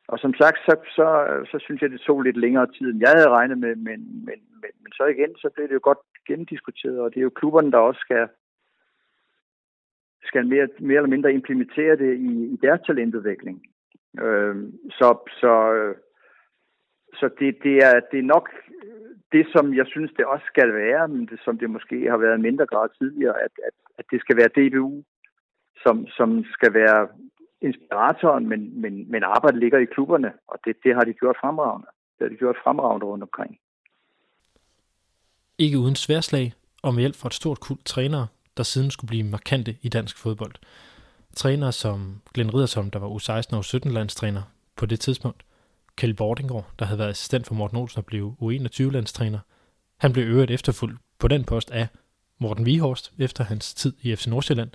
Og som sagt, så, så, så synes jeg, det tog lidt længere tid, end jeg havde regnet med, men, men, men, men så igen, så blev det jo godt gendiskuteret, og det er jo klubberne, der også skal, skal mere, mere eller mindre implementere det i, i deres talentudvikling. Øh, så så, så det, det, er, det er nok det, som jeg synes, det også skal være, men det, som det måske har været mindre grad tidligere, at, at, at det skal være DBU, som, som skal være inspiratoren, men, men, men arbejdet ligger i klubberne, og det, det har de gjort fremragende. Det har de gjort fremragende rundt omkring. Ikke uden sværslag, og med hjælp fra et stort kult trænere, der siden skulle blive markante i dansk fodbold. Trænere som Glenn Ridersholm, der var U16 og U17 landstræner på det tidspunkt, Kjell Bordingård, der havde været assistent for Morten Olsen og blev U21-landstræner. Han blev øvrigt efterfulgt på den post af Morten Vihorst efter hans tid i FC Nordsjælland,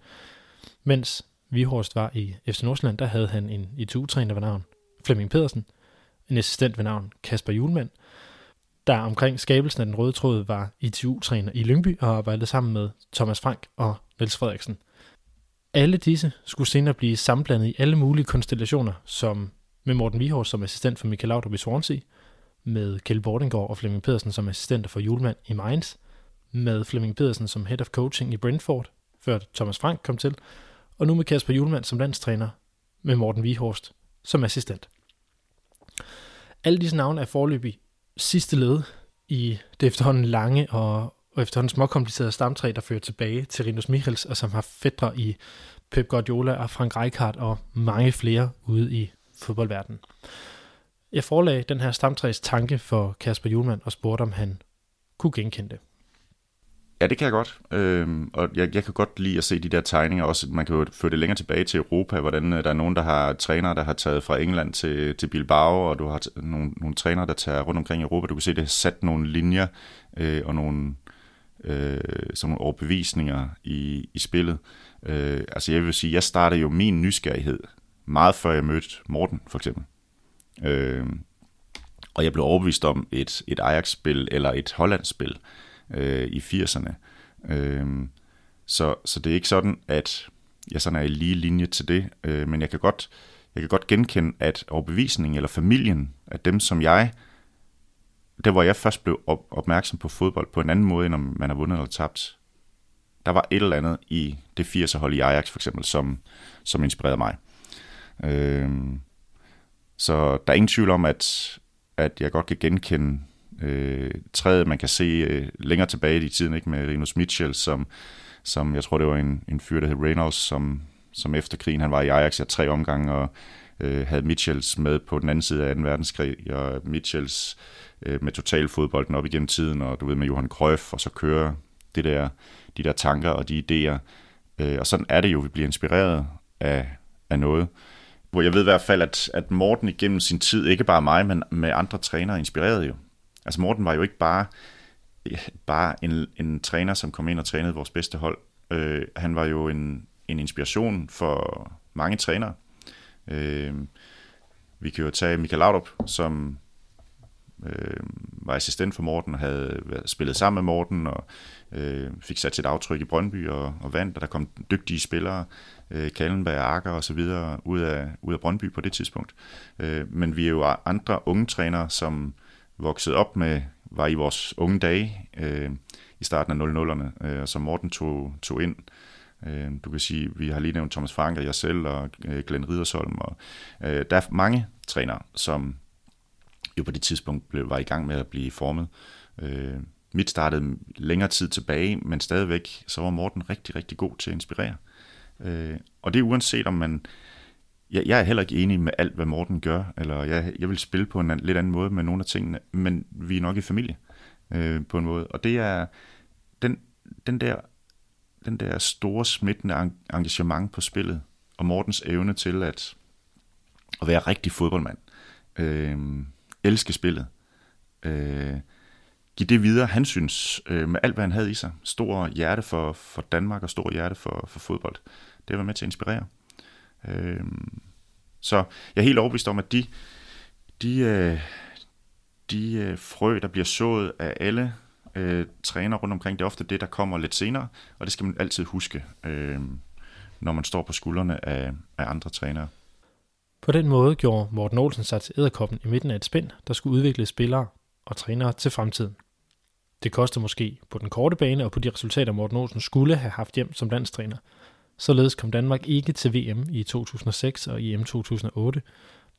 mens Vihorst var i FC Nordsjælland, der havde han en ITU-træner ved navn Flemming Pedersen, en assistent ved navn Kasper Julemand, der omkring skabelsen af den røde tråd var ITU-træner i Lyngby og arbejdede sammen med Thomas Frank og Niels Frederiksen. Alle disse skulle senere blive sammenblandet i alle mulige konstellationer, som med Morten Vihors som assistent for Michael Laudrup i Swansea, med Kjell Bordengård og Flemming Pedersen som assistenter for Julemand i Mainz, med Flemming Pedersen som head of coaching i Brentford, før Thomas Frank kom til, og nu med Kasper Julemand som landstræner, med Morten Vihorst som assistent. Alle disse navne er forløbig sidste led i det efterhånden lange og, og efterhånden småkomplicerede stamtræ, der fører tilbage til Rinus Michels, og som har fædre i Pep Guardiola og Frank Rijkaard og mange flere ude i fodboldverdenen. Jeg forelagde den her stamtræs tanke for Kasper Julemand og spurgte, om han kunne genkende det. Ja, det kan jeg godt. Øhm, og jeg, jeg kan godt lide at se de der tegninger. Også, man kan jo føre det længere tilbage til Europa, hvordan øh, der er nogen, der har trænere, der har taget fra England til, til Bilbao, og du har nogle, nogle trænere, der tager rundt omkring i Europa. Du kan se, det har sat nogle linjer øh, og nogle, øh, sådan nogle overbevisninger i, i spillet. Øh, altså jeg vil sige, jeg startede jo min nysgerrighed meget før jeg mødte Morten, for eksempel. Øh, og jeg blev overbevist om et, et Ajax-spil eller et Holland-spil øh, i 80'erne. Øh, så, så det er ikke sådan, at jeg sådan er i lige linje til det, øh, men jeg kan godt jeg kan godt genkende, at overbevisningen eller familien, at dem som jeg, der hvor jeg først blev op, opmærksom på fodbold på en anden måde, end om man har vundet eller tabt, der var et eller andet i det 80'er hold i Ajax for eksempel, som, som inspirerede mig. Øh, så der er ingen tvivl om, at, at jeg godt kan genkende øh, træet, man kan se øh, længere tilbage i tiden, ikke med Rinus Mitchell, som, som jeg tror, det var en, en fyr, der hed Reynolds, som, som efter krigen, han var i Ajax i tre omgange, og øh, havde Mitchells med på den anden side af 2. verdenskrig, og Mitchells øh, med totalfodbolden op igennem tiden, og du ved med Johan Cruyff, og så kører det der, de der tanker og de idéer. Øh, og sådan er det jo, vi bliver inspireret af, af noget hvor jeg ved i hvert fald, at, at Morten igennem sin tid, ikke bare mig, men med andre trænere, inspirerede jo. Altså Morten var jo ikke bare, bare en, en træner, som kom ind og trænede vores bedste hold. Øh, han var jo en, en inspiration for mange trænere. Øh, vi kan jo tage Michael Laudrup, som øh, var assistent for Morten og havde spillet sammen med Morten og øh, fik sat sit aftryk i Brøndby og, og vandt, og der kom dygtige spillere, øh, Kallenberg, Akker og så videre ud af, ud af Brøndby på det tidspunkt. Øh, men vi er jo andre unge trænere, som voksede op med, var i vores unge dage øh, i starten af 00'erne, øh, som Morten tog, tog ind. Øh, du kan sige, vi har lige nævnt Thomas Frank og jeg selv og øh, Glenn Ridersholm. Og, øh, der er mange trænere, som jo på det tidspunkt blev, var i gang med at blive formet. Øh, mit startede længere tid tilbage, men stadigvæk så var Morten rigtig, rigtig god til at inspirere. Øh, og det er uanset om man... Jeg, jeg er heller ikke enig med alt, hvad Morten gør, eller jeg, jeg vil spille på en lidt anden måde med nogle af tingene, men vi er nok i familie øh, på en måde. Og det er den, den der den der store smittende engagement på spillet, og Mortens evne til at, at være rigtig fodboldmand, øh, elske spillet, øh, give det videre, han synes, øh, med alt hvad han havde i sig, stor hjerte for, for Danmark og stor hjerte for, for fodbold, det var med til at inspirere. Øh, så jeg er helt overbevist om, at de, de, øh, de øh, frø, der bliver sået af alle øh, træner rundt omkring. Det er ofte det, der kommer lidt senere, og det skal man altid huske, øh, når man står på skuldrene af, af andre trænere. På den måde gjorde Morten Olsen sig til æderkoppen i midten af et spænd, der skulle udvikle spillere og trænere til fremtiden. Det kostede måske på den korte bane og på de resultater, Morten Olsen skulle have haft hjem som landstræner. Således kom Danmark ikke til VM i 2006 og EM 2008,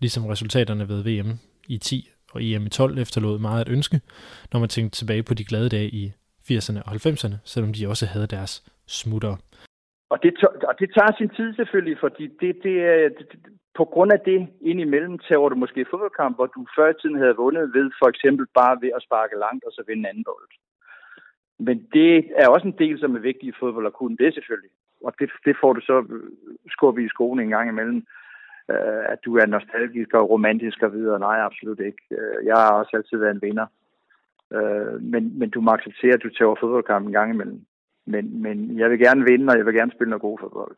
ligesom resultaterne ved VM i 10 og EM i 12 efterlod meget at ønske, når man tænkte tilbage på de glade dage i 80'erne og 90'erne, selvom de også havde deres smutter. Og det, og det tager sin tid selvfølgelig, fordi det, det, det, på grund af det indimellem tager du måske fodboldkamp, hvor du før i tiden havde vundet ved for eksempel bare ved at sparke langt og så vinde anden bold. Men det er også en del, som er vigtig i fodbold at kunne det selvfølgelig. Og det, det får du så skubbet i skoen en gang imellem øh, at du er nostalgisk og romantisk og videre. Nej, absolut ikke. Øh, jeg har også altid været en vinder. Øh, men, men du må acceptere, at du tager fodboldkampen en gang imellem. Men, men jeg vil gerne vinde, og jeg vil gerne spille noget god fodbold.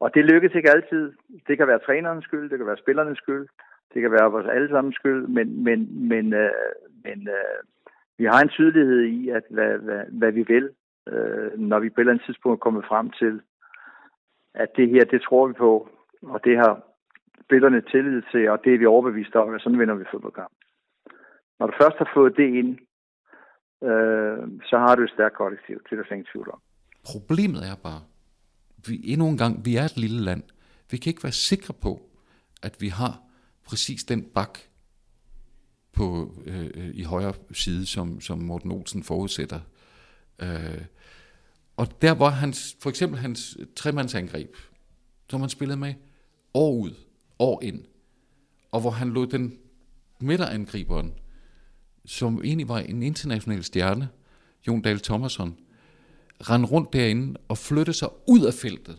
Og det lykkes ikke altid. Det kan være trænerens skyld, det kan være spillernes skyld, det kan være vores allesammens skyld, men, men, men, øh, men øh, vi har en tydelighed i, at hvad, hvad, hvad vi vil, øh, når vi på et eller andet tidspunkt er kommet frem til, at det her, det tror vi på, og det har spillerne tillid til, og det er vi overbevist om, at sådan vinder vi fodboldkamp. Når du først har fået det ind, øh, så har du et stærkt kollektiv, til at ingen tvivl om. Problemet er bare, vi endnu en gang, vi er et lille land. Vi kan ikke være sikre på, at vi har præcis den bak på øh, øh i højre side, som, som Morten Olsen forudsætter. Øh, og der var hans, for eksempel hans tremandsangreb, som han spillede med, år ud, år ind, og hvor han lod den midterangriberen, som egentlig var en international stjerne, Jon Dahl Thomasson, rende rundt derinde og flytte sig ud af feltet.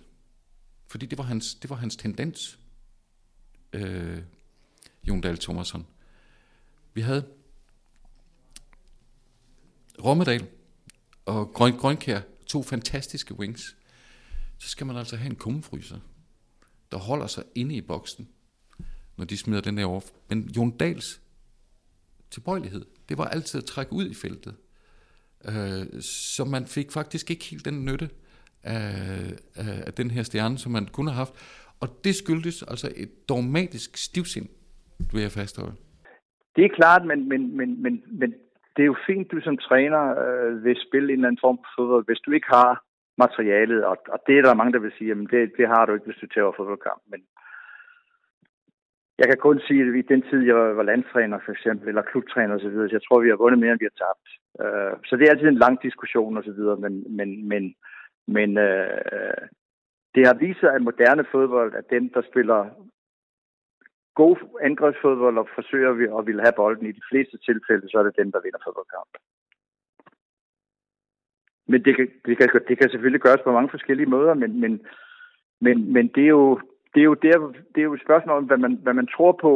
Fordi det var hans, det var hans tendens, øh, Jon Dahl Thomasson. Vi havde Rommedal og Grøn, Grønkær, to fantastiske wings. Så skal man altså have en kummefryser der holder sig inde i boksen, når de smider den her over. Men Jon Dals tilbøjelighed, det var altid at trække ud i feltet. Øh, så man fik faktisk ikke helt den nytte af, af, af den her stjerne, som man kunne have haft. Og det skyldtes altså et dogmatisk stivsind, vil jeg fastholde. Det er klart, men, men, men, men, men det er jo fint, du som træner øh, vil spille en eller anden form for fodbold. Hvis du ikke har materialet, og, og det er der mange, der vil sige, jamen det, det har du ikke, hvis du tager fodboldkamp. Men jeg kan kun sige, at i den tid, jeg var landstræner for eksempel, eller klubtræner osv., så jeg tror, vi har vundet mere, end vi har tabt. Øh, så det er altid en lang diskussion osv., men, men, men, men øh, øh, det har vist sig, at moderne fodbold er den, der spiller god angrebsfodbold og forsøger vi at ville have bolden. I de fleste tilfælde, så er det den, der vinder fodboldkamp. Men det kan, det, kan, det kan selvfølgelig gøres på mange forskellige måder, men, men, men, men det, er jo, det, er jo der, det er jo et spørgsmål om, hvad man, hvad man tror på,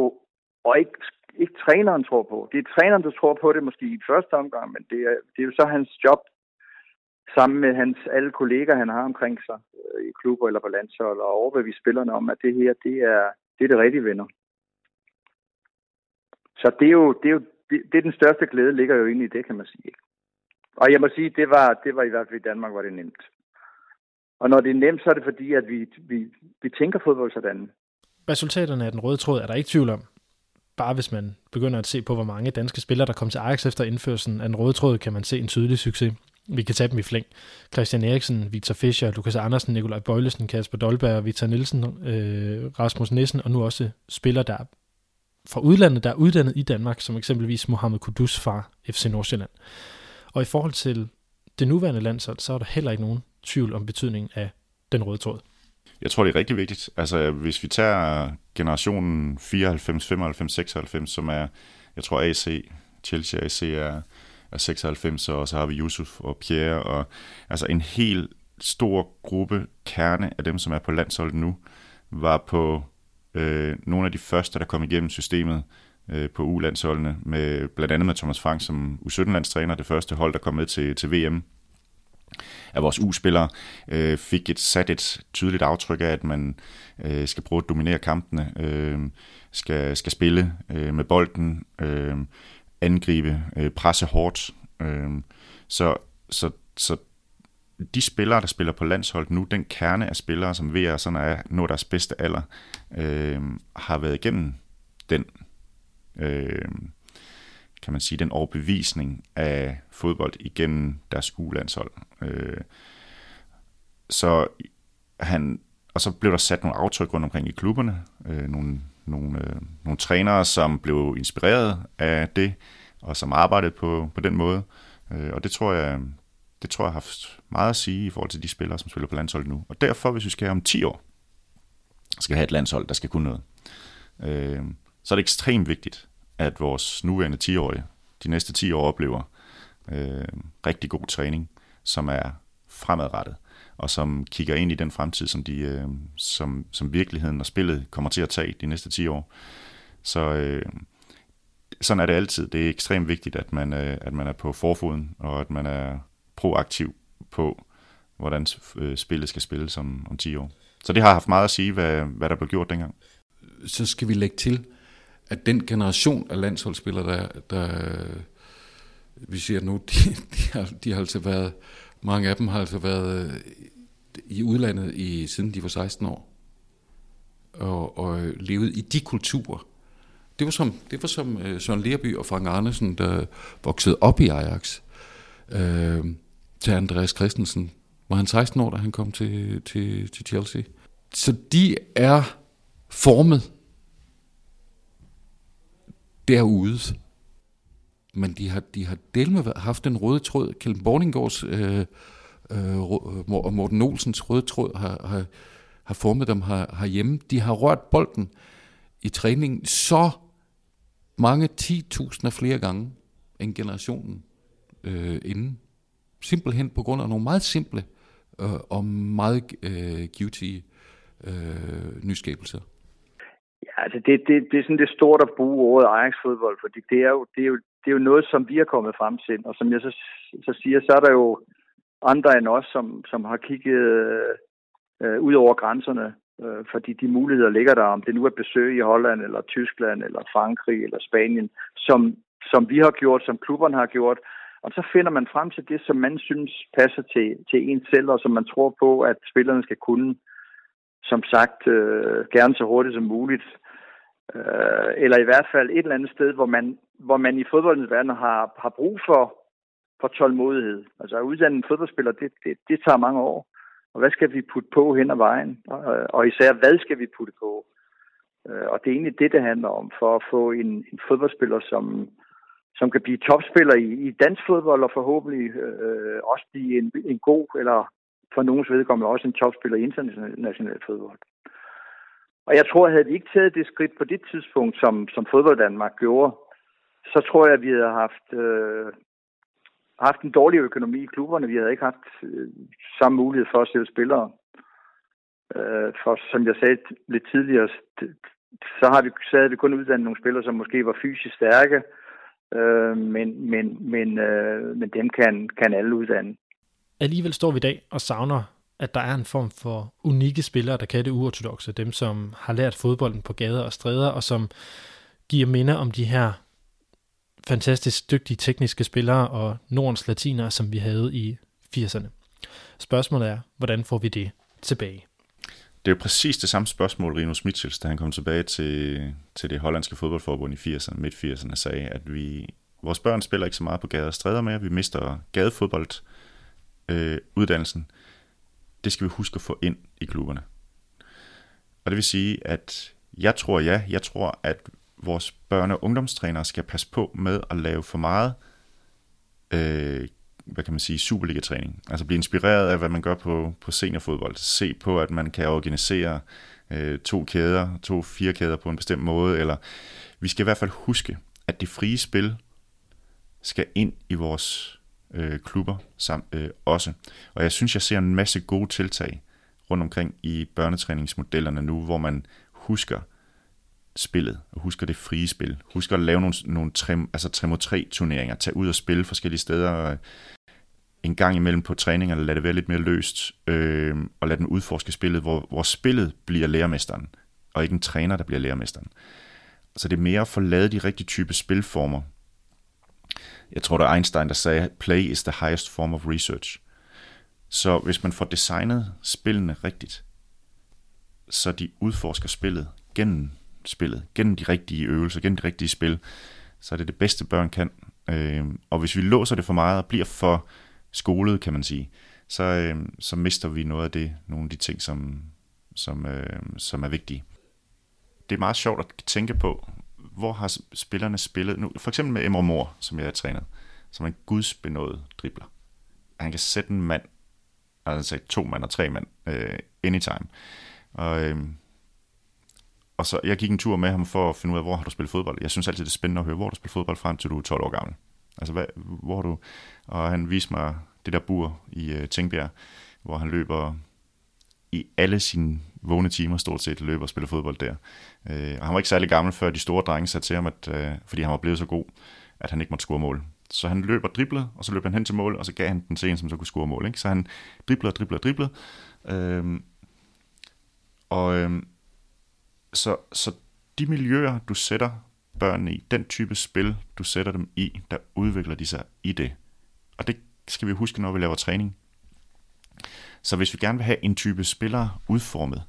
og ikke, ikke træneren tror på. Det er træneren, der tror på det måske i første omgang, men det er, det er jo så hans job sammen med hans alle kolleger, han har omkring sig øh, i klubber eller på landshold, og overbevise spillerne om, at det her, det er det, er det rigtige vinder. Så det er jo, det er jo det, det er den største glæde, ligger jo inde i det, kan man sige. Og jeg må sige, det var, det var i hvert fald i Danmark, var det nemt. Og når det er nemt, så er det fordi, at vi, vi, vi tænker fodbold sådan. Resultaterne af den røde tråd er der ikke tvivl om. Bare hvis man begynder at se på, hvor mange danske spillere, der kom til Ajax efter indførelsen af den røde tråd, kan man se en tydelig succes. Vi kan tage dem i flæng. Christian Eriksen, Victor Fischer, Lukas Andersen, Nikolaj Bøjlesen, Kasper Dolberg, Victor Nielsen, øh, Rasmus Nissen, og nu også spillere, der fra udlandet, der er uddannet i Danmark, som eksempelvis Mohamed Kudus fra FC Nordsjælland. Og i forhold til det nuværende landshold, så er der heller ikke nogen tvivl om betydningen af den røde tråd. Jeg tror, det er rigtig vigtigt. Altså, hvis vi tager generationen 94, 95, 96, som er, jeg tror AC, Chelsea AC er, er 96, og så har vi Yusuf og Pierre, og altså en helt stor gruppe kerne af dem, som er på landsholdet nu, var på øh, nogle af de første, der kom igennem systemet øh, på U-landsholdene, med, blandt andet med Thomas Frank som U17-landstræner, det første hold, der kom med til, til VM af vores U-spillere, øh, fik et, sat et tydeligt aftryk af, at man øh, skal prøve at dominere kampene, øh, skal, skal spille øh, med bolden, øh, angribe, øh, presse hårdt. Øh, så, så, så de spillere, der spiller på landsholdet nu, den kerne af spillere, som ved at sådan er nå deres bedste alder, øh, har været igennem den øh, kan man sige, den overbevisning af fodbold igennem deres ulandshold. Øh, så han, og så blev der sat nogle aftryk rundt omkring i klubberne, øh, nogle, nogle, øh, nogle trænere, som blev inspireret af det, og som arbejdede på, på den måde. Øh, og det tror jeg, det tror jeg har haft meget at sige i forhold til de spillere, som spiller på landsholdet nu. Og derfor, hvis vi skal have om 10 år, skal have et landshold, der skal kunne noget, øh, så er det ekstremt vigtigt, at vores nuværende 10-årige de næste 10 år oplever øh, rigtig god træning, som er fremadrettet, og som kigger ind i den fremtid, som, de, øh, som, som virkeligheden og spillet kommer til at tage de næste 10 år. Så øh, sådan er det altid. Det er ekstremt vigtigt, at man, øh, at man er på forfoden, og at man er proaktiv på, hvordan øh, spillet skal spilles om, om 10 år. Så det har haft meget at sige, hvad, hvad der blev gjort dengang. Så skal vi lægge til, at den generation af landsholdsspillere, der, der vi ser nu, *laughs* de, de, har, de har altså været, mange af dem har altså været øh, i udlandet i, siden de var 16 år, og, og levet i de kulturer. Det var som, det var som øh, Søren Lerby og Frank Andersen, der voksede op i Ajax. Øh, til Andreas Christensen. Var han 16 år, da han kom til, til, til Chelsea? Så de er formet derude. Men de har, de har del med haft en røde tråd. Kjell Borningårds øh, øh, øh og Morten Olsens røde tråd har, har, har formet dem her, herhjemme. De har rørt bolden i træningen så mange 10.000 flere gange end generationen øh, inden. Simpelthen på grund af nogle meget simple øh, og meget øh, givetige øh, nyskabelser. Ja, altså det, det, det er sådan det stort at bruge ordet Ajax-fodbold, fordi det er, jo, det, er jo, det er jo noget, som vi er kommet frem til. Og som jeg så, så siger, så er der jo andre end os, som, som har kigget øh, ud over grænserne, øh, fordi de muligheder ligger der, om det nu er besøg i Holland, eller Tyskland, eller Frankrig, eller Spanien, som, som vi har gjort, som klubberne har gjort. Og så finder man frem til det, som man synes passer til, til en selv, og som man tror på, at spillerne skal kunne som sagt øh, gerne så hurtigt som muligt. Øh, eller i hvert fald et eller andet sted, hvor man, hvor man i fodboldens verden har, har brug for, for tålmodighed. Altså at uddanne en fodboldspiller, det, det, det tager mange år. Og hvad skal vi putte på hen ad vejen? Og, og især, hvad skal vi putte på? Øh, og det er egentlig det, det handler om, for at få en, en fodboldspiller, som, som kan blive topspiller i, i dansk fodbold, og forhåbentlig øh, også blive en, en god, eller for nogens vedkommende også en topspiller i international fodbold. Og jeg tror, at havde vi ikke taget det skridt på det tidspunkt, som, som fodbold Danmark gjorde, så tror jeg, at vi havde haft, øh, haft en dårlig økonomi i klubberne. Vi havde ikke haft øh, samme mulighed for at sælge spillere. Øh, for som jeg sagde lidt tidligere, så, har vi, så havde vi kun uddannet nogle spillere, som måske var fysisk stærke, øh, Øh, men, men, men, øh, men dem kan, kan alle uddanne. alligevel står vi i dag og savner, at der er en form for unikke spillere, der kan det uortodoxe. Dem, som har lært fodbolden på gader og stræder, og som giver minder om de her fantastisk dygtige tekniske spillere og Nordens latinere, som vi havde i 80'erne. Spørgsmålet er, hvordan får vi det tilbage? Det er jo præcis det samme spørgsmål, Rinus Mitchells, da han kom tilbage til, til det hollandske fodboldforbund i 80'erne, midt 80'erne, sagde, at vi, vores børn spiller ikke så meget på gader og stræder mere, vi mister gadefodbold øh, uddannelsen. Det skal vi huske at få ind i klubberne. Og det vil sige, at jeg tror ja, jeg tror, at vores børne- og ungdomstrænere skal passe på med at lave for meget øh, hvad kan man sige, Superliga-træning. Altså blive inspireret af, hvad man gør på, på seniorfodbold. Se på, at man kan organisere øh, to kæder, to fire kæder på en bestemt måde, eller vi skal i hvert fald huske, at det frie spil skal ind i vores øh, klubber sam, øh, også. Og jeg synes, jeg ser en masse gode tiltag rundt omkring i børnetræningsmodellerne nu, hvor man husker spillet, og husker det frie spil. Husker at lave nogle, nogle 3, altså 3 mod 3 turneringer, tage ud og spille forskellige steder, en gang imellem på træningerne, lade det være lidt mere løst, øh, og lade den udforske spillet, hvor, hvor spillet bliver lærermesteren, og ikke en træner, der bliver lærermesteren. Så det er mere at få lavet de rigtige type spilformer. Jeg tror, der er Einstein, der sagde, play is the highest form of research. Så hvis man får designet spillene rigtigt, så de udforsker spillet gennem spillet, gennem de rigtige øvelser, gennem de rigtige spil, så er det det bedste børn kan. Øh, og hvis vi låser det for meget og bliver for skolet, kan man sige, så, øh, så mister vi noget af det, nogle af de ting, som, som, øh, som er vigtige. Det er meget sjovt at tænke på, hvor har spillerne spillet, nu, for eksempel med Emre Mor, som jeg har trænet, som en gudsbenået dribler. Han kan sætte en mand, altså to mand og tre mand, øh, anytime. Og, øh, og så, jeg gik en tur med ham for at finde ud af, hvor har du spillet fodbold. Jeg synes altid, det er spændende at høre, hvor du spiller fodbold frem til du er 12 år gammel. Altså, hvad, hvor du... Og han viste mig det der bur i uh, Tingbjerg, hvor han løber i alle sine vågne timer stort set løber og spiller fodbold der. Uh, og han var ikke særlig gammel, før de store drenge sagde til ham, at, uh, fordi han var blevet så god, at han ikke måtte score mål. Så han løber og driblede, og så løb han hen til mål, og så gav han den til en, som så kunne score mål. Ikke? Så han driblede og driblede og driblede. Uh, øhm, og uh, så, så de miljøer, du sætter børnene i, den type spil, du sætter dem i, der udvikler de sig i det. Og det skal vi huske, når vi laver træning. Så hvis vi gerne vil have en type spillere udformet,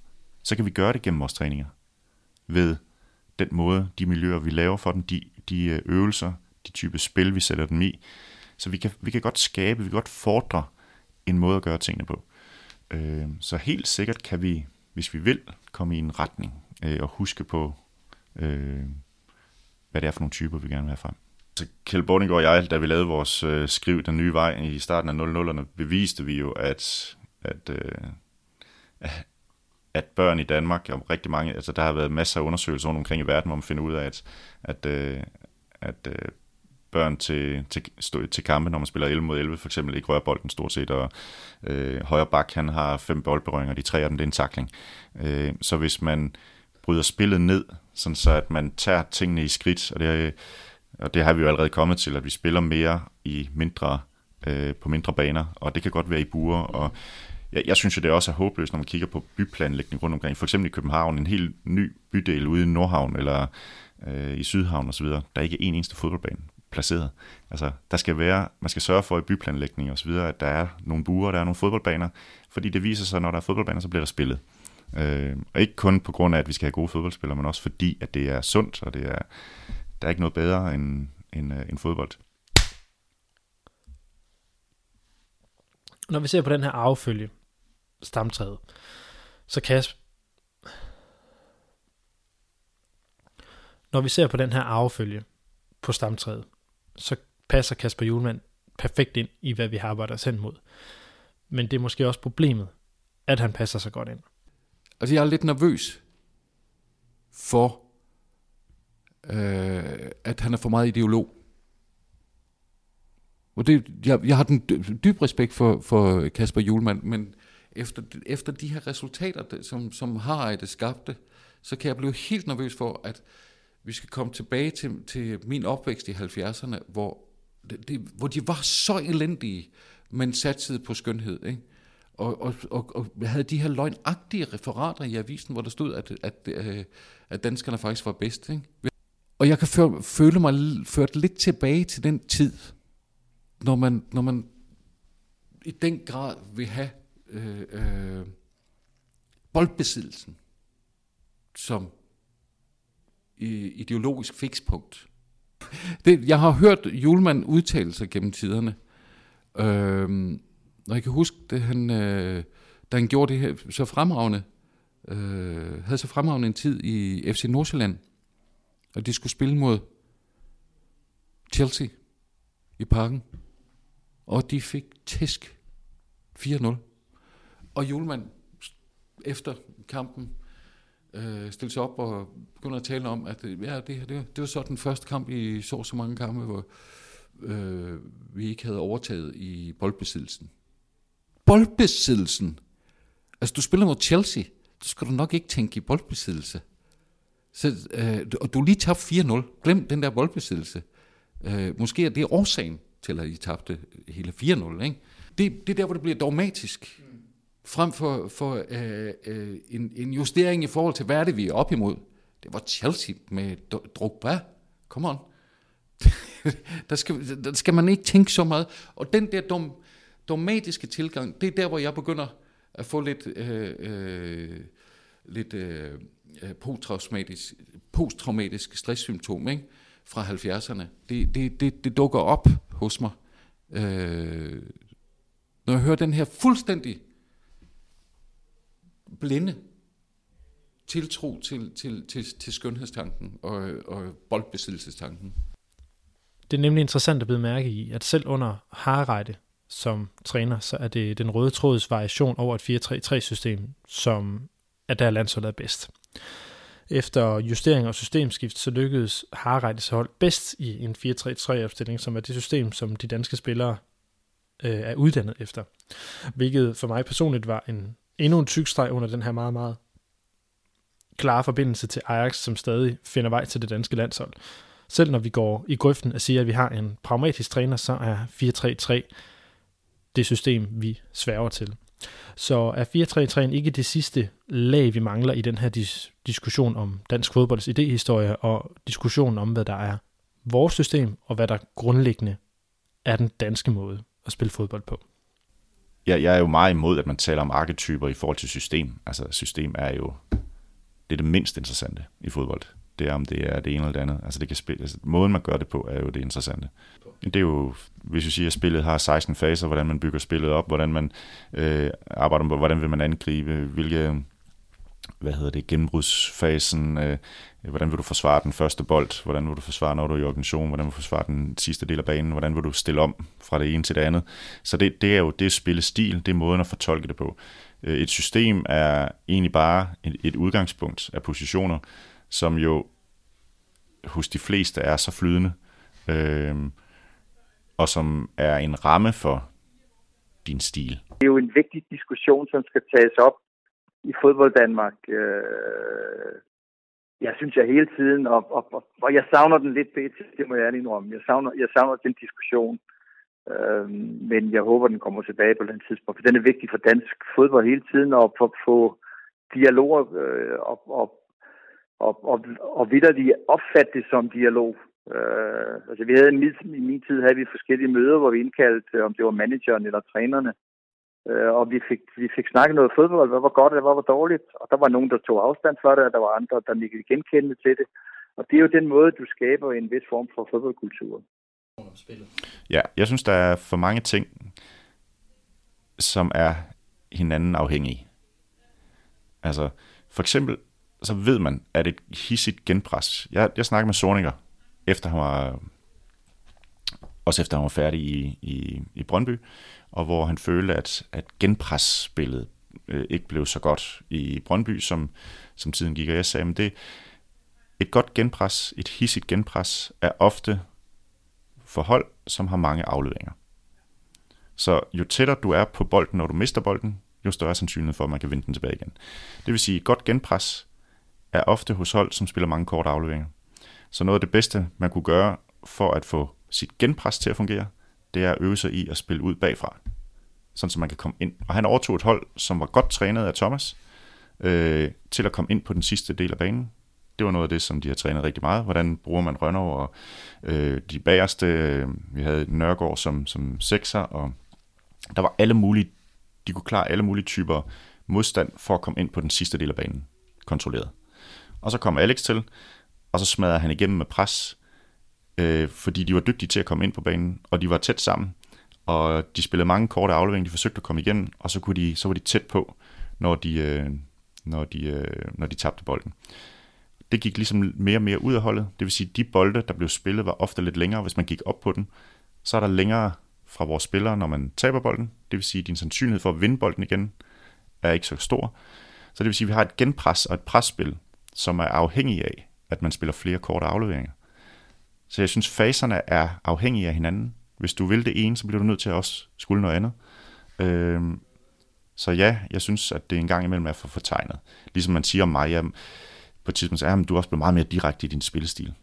så kan vi gøre det gennem vores træninger. Ved den måde, de miljøer, vi laver for dem, de, de øh, øvelser, de type spil, vi sætter dem i. Så vi kan, vi kan godt skabe, vi kan godt fordre en måde at gøre tingene på. Øh, så helt sikkert kan vi, hvis vi vil, komme i en retning øh, og huske på, øh, hvad det er for nogle typer, vi gerne vil have frem. Altså, så Kjell Bording og jeg, da vi lavede vores øh, skriv Den Nye Vej i starten af 00'erne, beviste vi jo, at, at, øh, at børn i Danmark, og rigtig mange, altså der har været masser af undersøgelser rundt omkring i verden, hvor man finder ud af, at, at, øh, at øh, børn til, til, stå, til kampe, når man spiller 11 mod 11, for eksempel ikke rører bolden stort set, og øh, højre bak, han har fem boldberøringer, de tre af dem, det er en takling. Øh, så hvis man bryder spillet ned, sådan så at man tager tingene i skridt, og det, og det har vi jo allerede kommet til, at vi spiller mere i mindre, øh, på mindre baner, og det kan godt være i buer, og jeg, jeg synes jo, det også er håbløst, når man kigger på byplanlægning rundt omkring, for eksempel i København, en helt ny bydel ude i Nordhavn, eller øh, i Sydhavn osv., der er ikke en eneste fodboldbane placeret. Altså, der skal være, man skal sørge for i byplanlægning og videre, at der er nogle buer, der er nogle fodboldbaner, fordi det viser sig, at når der er fodboldbaner, så bliver der spillet. Øh, og ikke kun på grund af, at vi skal have gode fodboldspillere, men også fordi, at det er sundt, og det er, der er ikke noget bedre end, end, øh, end fodbold. Når vi ser på den her affølge, stamtræet, så Kasper, når vi ser på den her affølge på stamtræet, så passer Kasper Julemand perfekt ind i, hvad vi har arbejdet os hen mod. Men det er måske også problemet, at han passer så godt ind. Altså, jeg er lidt nervøs for, øh, at han er for meget ideolog. Og det, jeg, jeg har den dyb respekt for, for Kasper Julemand, men efter, efter de her resultater, som, som har det skabte, så kan jeg blive helt nervøs for, at vi skal komme tilbage til, til min opvækst i 70'erne, hvor, det, hvor de var så elendige, men satsede på skønhed. Ikke? Og, og, og, og havde de her løgnagtige referater i avisen, hvor der stod, at, at, at, at danskerne faktisk var bedst. Ikke? Og jeg kan føle mig ført lidt tilbage til den tid, når man, når man i den grad vil have øh, øh, boldbesiddelsen som ideologisk fikspunkt. Det, jeg har hørt Julemand udtale sig gennem tiderne, øh, og jeg kan huske, det, han, øh, da han gjorde det her så fremragende, øh, havde så fremragende en tid i FC Nordsjælland, og de skulle spille mod Chelsea i parken, og de fik tæsk 4-0. Og Julemand efter kampen øh, stille sig op og begynder at tale om, at ja, det, det, det var så den første kamp i så så mange kampe, hvor øh, vi ikke havde overtaget i boldbesiddelsen. Boldbesiddelsen! Altså, du spiller mod Chelsea, så skal du nok ikke tænke i boldbesiddelse. Så, øh, og du lige tabt 4-0. Glem den der boldbesiddelse. Øh, måske er det årsagen til, at I tabte hele 4-0. Ikke? Det, det er der, hvor det bliver dogmatisk frem for, for øh, øh, en, en justering i forhold til, hvad er det, vi er op imod. Det var Chelsea med Drogba. Come on. *laughs* der, skal, der skal man ikke tænke så meget. Og den der dom, dogmatiske tilgang, det er der, hvor jeg begynder at få lidt, øh, øh, lidt øh, øh posttraumatisk, posttraumatisk stresssymptom ikke? fra 70'erne. Det, det, det, det dukker op hos mig. Øh, når jeg hører den her fuldstændig blinde tiltro til, til, til, til skønhedstanken og, og boldbesiddelsestanken. Det er nemlig interessant at blive mærke i, at selv under Harreide som træner, så er det den røde tråds variation over et 4-3-3-system, som er der landsholdet er bedst. Efter justering og systemskift, så lykkedes Harreides hold bedst i en 4-3-3-opstilling, som er det system, som de danske spillere øh, er uddannet efter. Hvilket for mig personligt var en endnu en tyk streg under den her meget, meget klare forbindelse til Ajax, som stadig finder vej til det danske landshold. Selv når vi går i grøften og siger, at vi har en pragmatisk træner, så er 4-3-3 det system, vi sværger til. Så er 4-3-3 ikke det sidste lag, vi mangler i den her dis- diskussion om dansk fodbolds idehistorie og diskussionen om, hvad der er vores system, og hvad der grundlæggende er den danske måde at spille fodbold på jeg, jeg er jo meget imod, at man taler om arketyper i forhold til system. Altså system er jo det, er det mindst interessante i fodbold. Det er, om det er det ene eller det andet. Altså, det kan spille, altså måden, man gør det på, er jo det interessante. Det er jo, hvis vi siger, at spillet har 16 faser, hvordan man bygger spillet op, hvordan man øh, arbejder med, hvordan vil man angribe, hvilke hvad hedder det, gennembrudsfasen, øh, hvordan vil du forsvare den første bold, hvordan vil du forsvare, når du er i organisation, hvordan vil du forsvare den sidste del af banen, hvordan vil du stille om fra det ene til det andet. Så det, det er jo det spillestil, det er måden at fortolke det på. Øh, et system er egentlig bare et, et udgangspunkt af positioner, som jo hos de fleste er så flydende, øh, og som er en ramme for din stil. Det er jo en vigtig diskussion, som skal tages op i fodbold Danmark. Øh, jeg synes jeg hele tiden, og, og, og, og jeg savner den lidt bedre, det må jeg ærligt indrømme. Jeg savner, jeg savner den diskussion, øh, men jeg håber, den kommer tilbage på den tidspunkt, for den er vigtig for dansk fodbold hele tiden, og for at få dialoger øh, og, og, og, og, og videre opfatte det som dialog. Øh, altså vi havde i min tid havde vi forskellige møder, hvor vi indkaldte, om det var manageren eller trænerne, Øh, og vi fik, vi fik snakket noget fodbold, hvad var godt og hvad var dårligt. Og der var nogen, der tog afstand fra det, og der var andre, der nikkede genkendende til det. Og det er jo den måde, du skaber en vis form for fodboldkultur. Ja, jeg synes, der er for mange ting, som er hinanden afhængige. Altså, for eksempel, så ved man, at et hissigt genpres. Jeg, jeg snakker med Sorninger, efter han var, også efter han var færdig i, i, i Brøndby, og hvor han følte, at, at genpresspillet øh, ikke blev så godt i Brøndby, som, som tiden gik. Og jeg sagde, at det, et godt genpres, et hissigt genpres, er ofte forhold, som har mange afleveringer. Så jo tættere du er på bolden, når du mister bolden, jo større er sandsynlighed for, at man kan vinde den tilbage igen. Det vil sige, et godt genpres er ofte hos hold, som spiller mange korte afleveringer. Så noget af det bedste, man kunne gøre for at få sit genpres til at fungere, det er at øve sig i at spille ud bagfra. sådan så man kan komme ind. Og han overtog et hold, som var godt trænet af Thomas, øh, til at komme ind på den sidste del af banen. Det var noget af det, som de har trænet rigtig meget. Hvordan bruger man rønner og øh, de bagerste. Øh, vi havde Nørgaard som, som sekser, og der var alle mulige, de kunne klare alle mulige typer modstand for at komme ind på den sidste del af banen, kontrolleret. Og så kom Alex til, og så smadrer han igennem med pres, øh, fordi de var dygtige til at komme ind på banen, og de var tæt sammen, og de spillede mange korte afleveringer, de forsøgte at komme igennem, og så, kunne de, så var de tæt på, når de, øh, når, de, øh, når de tabte bolden. Det gik ligesom mere og mere ud af holdet, det vil sige, de bolde, der blev spillet, var ofte lidt længere, hvis man gik op på den, så er der længere fra vores spillere, når man taber bolden, det vil sige, at din sandsynlighed for at vinde bolden igen er ikke så stor. Så det vil sige, at vi har et genpres og et presspil, som er afhængig af, at man spiller flere korte afleveringer. Så jeg synes, faserne er afhængige af hinanden. Hvis du vil det ene, så bliver du nødt til at også skulle noget andet. Øhm, så ja, jeg synes, at det en gang imellem er for fortegnet. Ligesom man siger om mig, jamen, på et tidspunkt siger, at du er også blevet meget mere direkte i din spillestil.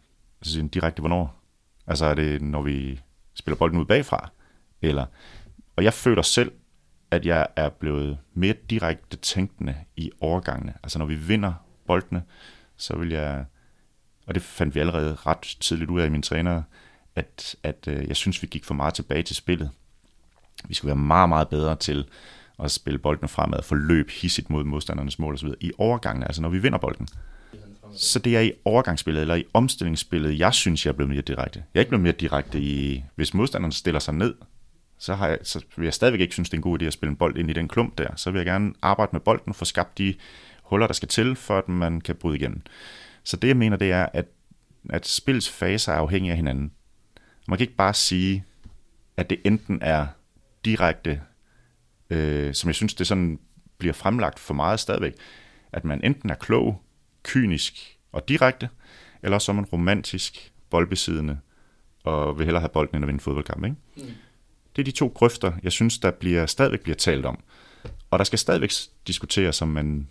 Altså direkte hvornår? Altså er det, når vi spiller bolden ud bagfra? Eller, og jeg føler selv, at jeg er blevet mere direkte tænkende i overgangene. Altså når vi vinder boldene, så vil jeg, og det fandt vi allerede ret tidligt ud af i mine træner, at, at øh, jeg synes, vi gik for meget tilbage til spillet. Vi skulle være meget, meget bedre til at spille bolden fremad, for løb hissigt mod modstandernes mål osv. i overgangen, altså når vi vinder bolden. Så det er i overgangsspillet, eller i omstillingsspillet, jeg synes, jeg er blevet mere direkte. Jeg er ikke blevet mere direkte i, hvis modstanderen stiller sig ned, så, har jeg, så vil jeg stadigvæk ikke synes, det er en god idé at spille en bold ind i den klump der. Så vil jeg gerne arbejde med bolden, få skabt de huller, der skal til, for at man kan bryde igennem. Så det, jeg mener, det er, at, at spillets faser er afhængige af hinanden. Man kan ikke bare sige, at det enten er direkte, øh, som jeg synes, det sådan bliver fremlagt for meget stadigvæk, at man enten er klog, kynisk og direkte, eller så er man romantisk, boldbesiddende, og vil hellere have bolden end at vinde en fodboldkamp. Ikke? Mm. Det er de to grøfter, jeg synes, der bliver, stadigvæk bliver talt om. Og der skal stadigvæk diskuteres, om man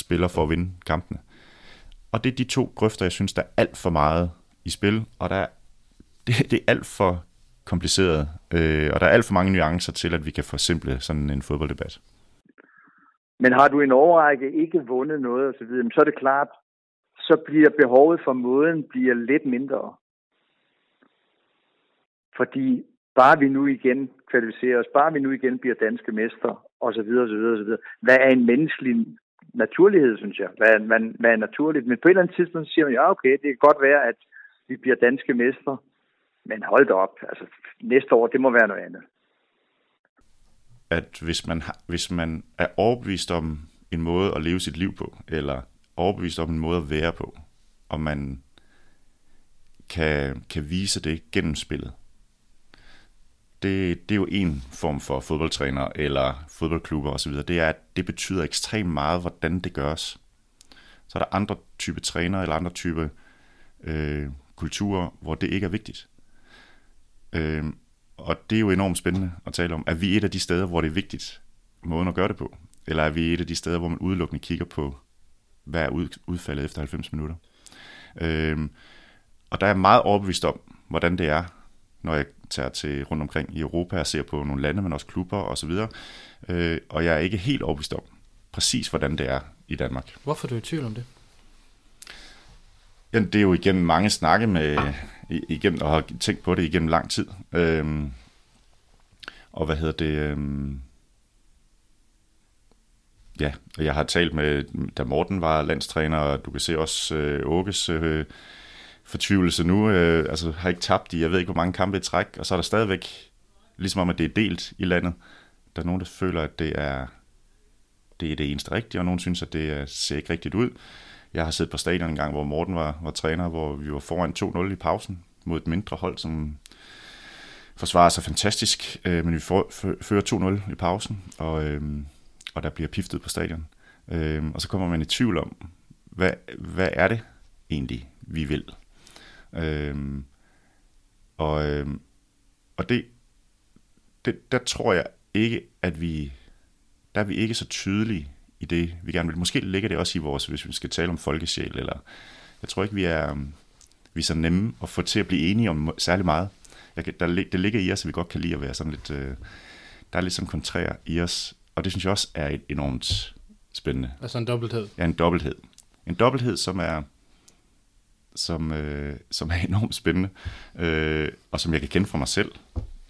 spiller for at vinde kampene. Og det er de to grøfter, jeg synes, der er alt for meget i spil, og der er, *laughs* det, det er alt for kompliceret, øh, og der er alt for mange nuancer til, at vi kan forsimple sådan en fodbolddebat. Men har du en overrække ikke vundet noget osv., så, så er det klart, så bliver behovet for måden bliver lidt mindre. Fordi bare vi nu igen kvalificerer os, bare vi nu igen bliver danske mester, osv., osv., osv. Hvad er en menneskelig naturlighed, synes jeg? Hvad, hvad, hvad er naturligt? Men på et eller andet tidspunkt siger man, ja okay, det kan godt være, at vi bliver danske mestre. men hold da op, altså næste år, det må være noget andet. At hvis man, har, hvis man er overbevist om en måde at leve sit liv på, eller overbevist om en måde at være på, og man kan, kan vise det gennem spillet, det, det er jo en form for fodboldtræner eller fodboldklubber osv., det er, at det betyder ekstremt meget, hvordan det gøres. Så er der andre type trænere eller andre type øh, kulturer, hvor det ikke er vigtigt. Øh, og det er jo enormt spændende at tale om. Er vi et af de steder, hvor det er vigtigt, måden at gøre det på? Eller er vi et af de steder, hvor man udelukkende kigger på, hvad er udfaldet efter 90 minutter? Øh, og der er jeg meget overbevist om, hvordan det er, når jeg tager til rundt omkring i Europa og ser på nogle lande, men også klubber og så videre. Øh, og jeg er ikke helt overbevist om præcis, hvordan det er i Danmark. Hvorfor er du i tvivl om det? Jamen, det er jo igennem mange snakke med, igennem, og har tænkt på det igennem lang tid. Øhm, og hvad hedder det? Øhm, ja, jeg har talt med, da Morten var landstræner, og du kan se også øh, Åkes øh, fortvivlelse nu. Øh, altså har ikke tabt i, jeg ved ikke, hvor mange kampe i træk, og så er der stadigvæk, ligesom om, at det er delt i landet. Der er nogen, der føler, at det er det, er det eneste rigtige, og nogen synes, at det ser ikke rigtigt ud. Jeg har siddet på stadion en gang, hvor Morten var, var træner, hvor vi var foran 2-0 i pausen mod et mindre hold, som forsvarer sig fantastisk, øh, men vi for, for, fører 2-0 i pausen, og, øh, og der bliver piftet på stadion. Øh, og så kommer man i tvivl om, hvad, hvad er det egentlig, vi vil? Øhm, og øhm, og det, det, der tror jeg ikke, at vi, der er vi ikke så tydelige i det, vi gerne vil. Måske ligger det også i vores, hvis vi skal tale om folkesjæl, eller jeg tror ikke, vi er, vi er så nemme at få til at blive enige om særlig meget. Jeg, der, det ligger i os, at vi godt kan lide at være sådan lidt øh, der er lidt sådan kontrær i os, og det synes jeg også er et enormt spændende. Altså en dobbelthed. Ja, en dobbelthed. En dobbelthed, som er som, øh, som er *laughs* enormt spændende, øh, og som jeg kan kende fra mig selv,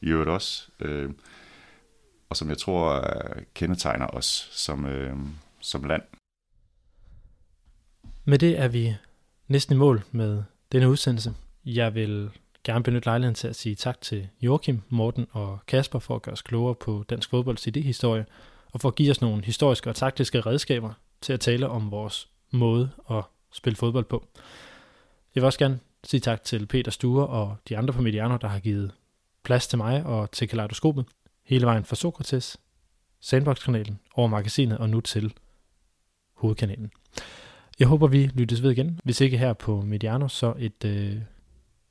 i øvrigt også, øh, og som jeg tror øh, kendetegner os som, øh, som land. Med det er vi næsten i mål med denne udsendelse. Jeg vil gerne benytte lejligheden til at sige tak til Joachim, Morten og Kasper for at gøre os klogere på dansk fodbolds idéhistorie, og for at give os nogle historiske og taktiske redskaber til at tale om vores måde at spille fodbold på. Jeg vil også gerne sige tak til Peter Sture og de andre på Mediano, der har givet plads til mig og til Kaleidoskopet, hele vejen fra Sokrates, Sandbox-kanalen, over magasinet og nu til hovedkanalen. Jeg håber, vi lyttes ved igen. Hvis ikke her på Mediano, så et, øh,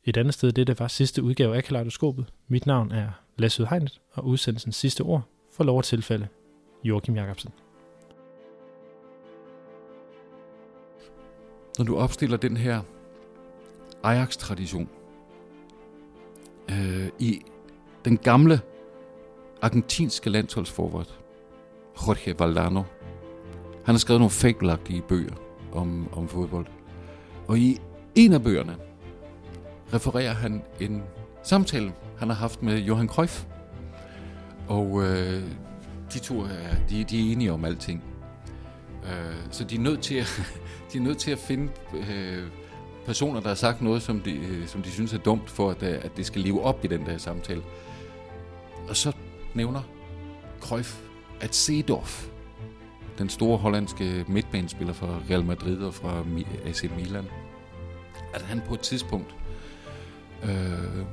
et andet sted. Det, det var sidste udgave af Kaleidoskopet. Mit navn er Lasse Udhegnet, og udsendelsens sidste ord for lov og tilfælde Joachim Jacobsen. Når du opstiller den her Ajax-tradition øh, i den gamle argentinske landsholdsforvart, Jorge Valdano. Han har skrevet nogle fabelagtige bøger om, om fodbold. Og i en af bøgerne refererer han en samtale, han har haft med Johan Cruyff. Og øh, de to er, de, de er enige om alting. Øh, så de er nødt til at, *laughs* de er nødt til at finde øh, personer, der har sagt noget, som de, øh, som de synes er dumt, for at, øh, at det skal leve op i den der samtale. Og så nævner Cruyff, at Seedorf, den store hollandske midtbanespiller fra Real Madrid og fra AC Milan, at han på et tidspunkt øh,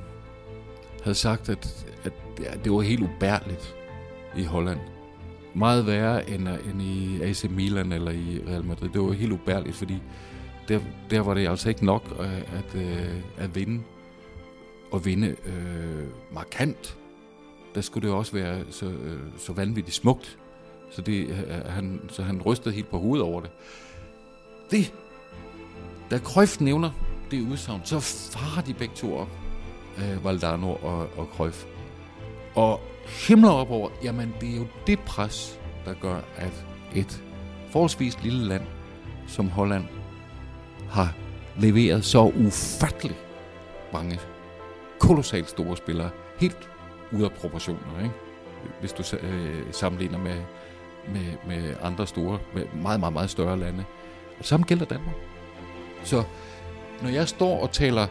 havde sagt, at, at ja, det var helt ubærligt i Holland. Meget værre end, øh, end i AC Milan eller i Real Madrid. Det var helt ubærligt, fordi der, der var det altså ikke nok øh, at, at, at vinde. Og vinde øh, markant. Der skulle det også være så, øh, så vanvittigt smukt. Så, det, øh, han, så han rystede helt på hovedet over det. Det, da Krøft nævner det udsagn, så farer de begge to op, øh, Valdano og, og Cruyff. Og himler op over, jamen det er jo det pres, der gør, at et forholdsvis lille land som Holland har leveret så ufattelig mange kolossalt store spillere, helt ude af proportioner, ikke? hvis du øh, sammenligner med, med, med andre store, med meget, meget, meget større lande. Og samme gælder Danmark. Så når jeg står og taler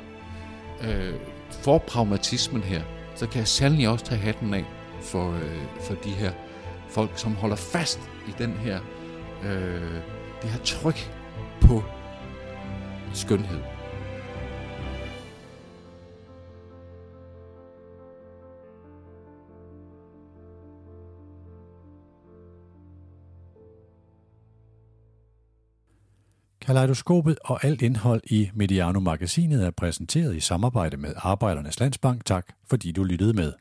øh, for pragmatismen her, så kan jeg sandelig også tage hatten af for, øh, for de her folk, som holder fast i den her, øh, det her tryk på skønhed. Kaleidoskopet og alt indhold i Mediano-magasinet er præsenteret i samarbejde med Arbejdernes Landsbank. Tak, fordi du lyttede med.